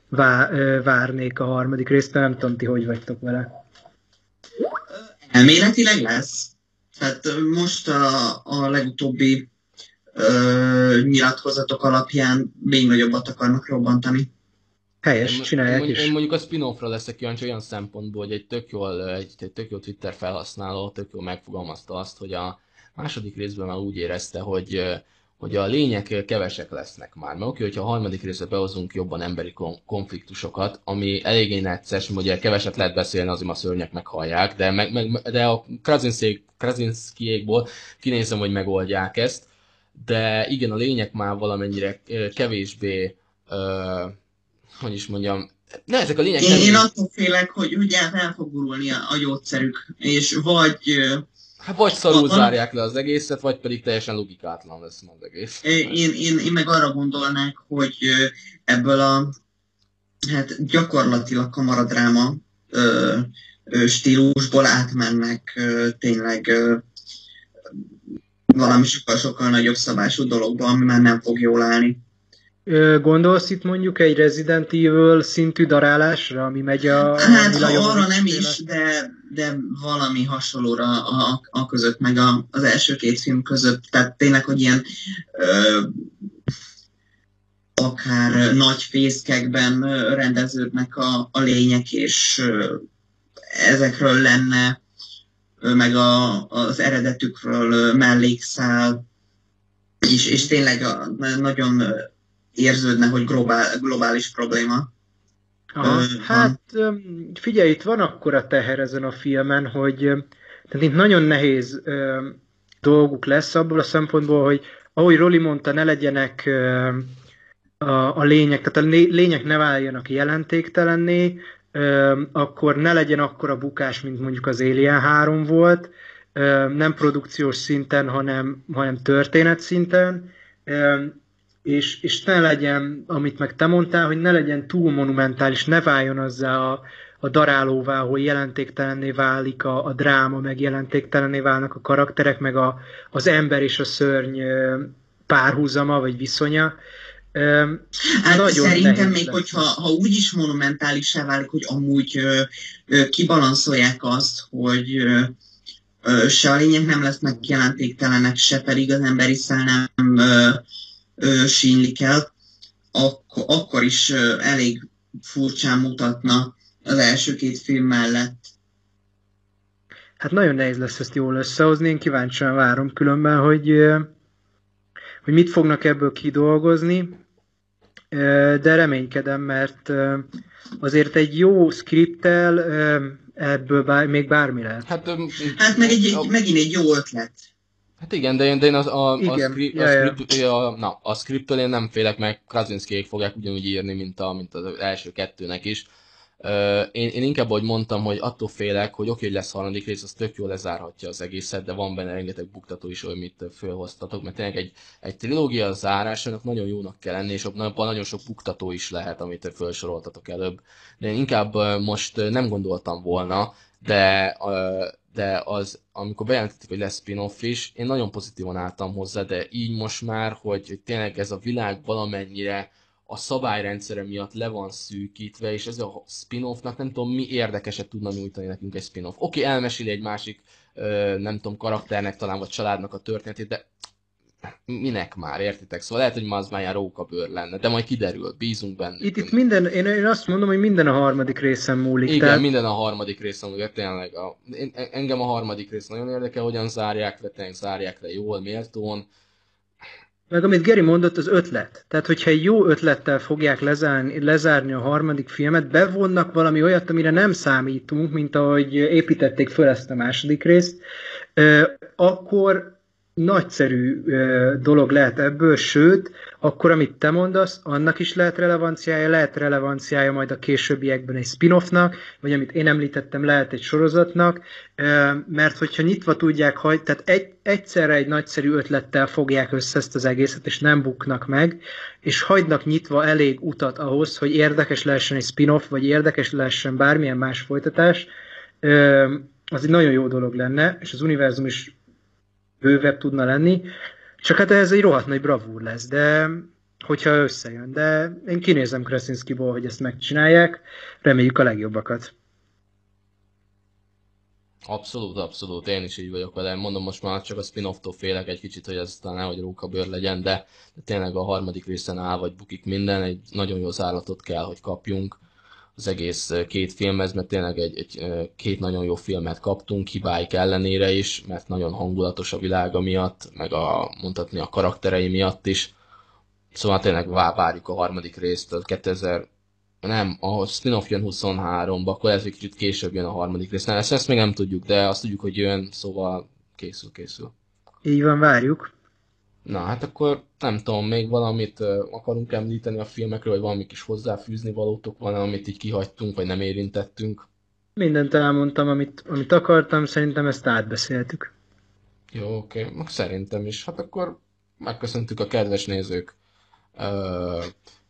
vá, várnék a harmadik részt, nem tudom ti, hogy vagytok vele. Elméletileg lesz. Tehát most a, a legutóbbi ö, nyilatkozatok alapján még nagyobbat akarnak robbantani. Helyes, Én, csinálják én, is. én mondjuk a spin-offra leszek kíváncsi olyan szempontból, hogy egy tök, jól, egy, egy tök jó Twitter felhasználó tök jól megfogalmazta azt, hogy a második részben már úgy érezte, hogy, hogy a lények kevesek lesznek már. Mert oké, hogyha a harmadik részbe behozunk jobban emberi kon- konfliktusokat, ami eléggé necces, ugye keveset lehet beszélni, azért a szörnyek meghallják, de, meg, meg, de a Krasinskiék- Krasinskiékból kinézem, hogy megoldják ezt, de igen, a lények már valamennyire kevésbé ö, hogy is mondjam, ne, ezek a lények Én, nem én attól félek, hogy ugye el fog gurulni a, a gyógyszerük, és vagy hát vagy szarul van- zárják le az egészet, vagy pedig teljesen logikátlan lesz az egész. én, én, én meg arra gondolnák, hogy ebből a hát gyakorlatilag kamaradráma ö, ö, stílusból átmennek ö, tényleg ö, valami sokkal-sokkal nagyobb szabású dologba, ami már nem fog jól állni. Gondolsz itt mondjuk egy Resident Evil szintű darálásra, ami megy a... Hát ha arra nem is, de, de valami hasonlóra a, a között, meg a, az első két film között. Tehát tényleg, hogy ilyen ö, akár nagy fészkekben rendeződnek a, a lények, és ö, ezekről lenne, meg a, az eredetükről ö, mellékszál, és, és tényleg a, nagyon ö, érződne, hogy globál, globális probléma. Aha. Ö, Hát öm, figyelj, itt van akkora teher ezen a filmen, hogy tehát itt nagyon nehéz öm, dolguk lesz abból a szempontból, hogy ahogy Roli mondta, ne legyenek öm, a, a lények, tehát a lé- lények ne váljanak jelentéktelenné, akkor ne legyen akkora bukás, mint mondjuk az Alien 3 volt, nem produkciós szinten, hanem, hanem történet szinten, és, és ne legyen, amit meg te mondtál, hogy ne legyen túl monumentális, ne váljon azzá a, a darálóvá, hogy jelentéktelenné válik a, a dráma, meg jelentéktelenné válnak a karakterek, meg a, az ember és a szörny párhuzama, vagy viszonya. Hát Nagyon szerintem még, lesz. hogyha ha úgy is monumentálisá válik, hogy amúgy ö, ö, kibalanszolják azt, hogy ö, ö, se a lények nem lesznek jelentéktelenek, se pedig az emberi szál nem ö, ö, sínlik el, akkor, akkor is ö, elég furcsán mutatna az első két film mellett. hát nagyon nehéz lesz ezt jól összehozni, én kíváncsian várom különben, hogy, hogy mit fognak ebből kidolgozni, de reménykedem, mert azért egy jó skripttel ö, ebből bár, még bármi lehet. Hát, Hát meg egy, a- megint egy jó ötlet. Hát igen, de én, de én az, a, a, Igen, script, ja, a, ja. script, a, na, a scripttől én nem félek, meg Krasinskiék fogják ugyanúgy írni, mint, a, mint az első kettőnek is. Én, én inkább, ahogy mondtam, hogy attól félek, hogy oké, hogy lesz harmadik rész, az tök jól lezárhatja az egészet, de van benne rengeteg buktató is, amit fölhoztatok, mert tényleg egy, egy trilógia zárásának nagyon jónak kell lenni, és abban nagyon sok buktató is lehet, amit felsoroltatok előbb. De én inkább most nem gondoltam volna, de, de az, amikor bejelentették, hogy lesz spin-off is, én nagyon pozitívan álltam hozzá, de így most már, hogy, hogy tényleg ez a világ valamennyire a szabályrendszere miatt le van szűkítve, és ez a spin-offnak nem tudom mi érdekeset tudna nyújtani nekünk egy spin-off. Oké, elmeséli egy másik, nem tudom, karakternek talán, vagy családnak a történetét, de minek már, értitek? Szóval lehet, hogy ma az már rókabőr lenne, de majd kiderül, bízunk benne. Itt, itt minden, én, én azt mondom, hogy minden a harmadik részen múlik. Igen, tehát... minden a harmadik részen múlik, tényleg. A, én, engem a harmadik rész nagyon érdekel, hogyan zárják le, tényleg zárják le jól, méltón. Meg amit Geri mondott, az ötlet. Tehát, hogyha egy jó ötlettel fogják lezárni, lezárni a harmadik filmet, bevonnak valami olyat, amire nem számítunk, mint ahogy építették föl ezt a második részt, akkor nagyszerű dolog lehet ebből, sőt, akkor amit te mondasz, annak is lehet relevanciája, lehet relevanciája majd a későbbiekben egy spin-offnak, vagy amit én említettem, lehet egy sorozatnak, mert hogyha nyitva tudják hagyni, tehát egy, egyszerre egy nagyszerű ötlettel fogják össze ezt az egészet, és nem buknak meg, és hagynak nyitva elég utat ahhoz, hogy érdekes lehessen egy spin-off, vagy érdekes lehessen bármilyen más folytatás, az egy nagyon jó dolog lenne, és az univerzum is bővebb tudna lenni, csak hát ez egy rohadt nagy bravúr lesz, de hogyha összejön. De én kinézem Krasinskiból, hogy ezt megcsinálják, reméljük a legjobbakat. Abszolút, abszolút, én is így vagyok vele. Mondom, most már csak a spin-offtól félek egy kicsit, hogy ez talán nehogy rókabőr legyen, de, de tényleg a harmadik részen áll vagy bukik minden, egy nagyon jó zállatot kell, hogy kapjunk az egész két filmhez, mert tényleg egy, egy, két nagyon jó filmet kaptunk, hibáik ellenére is, mert nagyon hangulatos a világa miatt, meg a, mondhatni a karakterei miatt is. Szóval tényleg várjuk a harmadik részt, a 2000, nem, a spin-off jön 23-ba, akkor ez egy kicsit később jön a harmadik rész. Nem, ezt, ezt még nem tudjuk, de azt tudjuk, hogy jön, szóval készül, készül. Így van, várjuk. Na, hát akkor nem tudom, még valamit akarunk említeni a filmekről, vagy valami kis hozzáfűzni valótok van, amit így kihagytunk, vagy nem érintettünk? Mindent elmondtam, amit, amit akartam, szerintem ezt átbeszéltük. Jó, oké, okay. szerintem is. Hát akkor megköszöntük a kedves nézők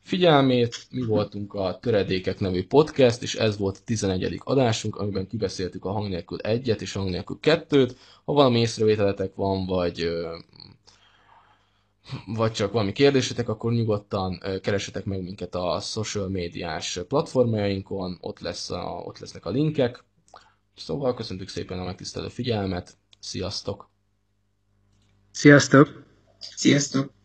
figyelmét. Mi voltunk a Töredékek nevű podcast, és ez volt a 11. adásunk, amiben kibeszéltük a hang nélkül egyet és hang nélkül kettőt. Ha valami észrevételetek van, vagy vagy csak valami kérdésetek, akkor nyugodtan keresetek meg minket a social médiás platformjainkon, ott, lesz a, ott lesznek a linkek. Szóval köszöntük szépen a megtisztelő figyelmet, sziasztok! Sziasztok! Sziasztok!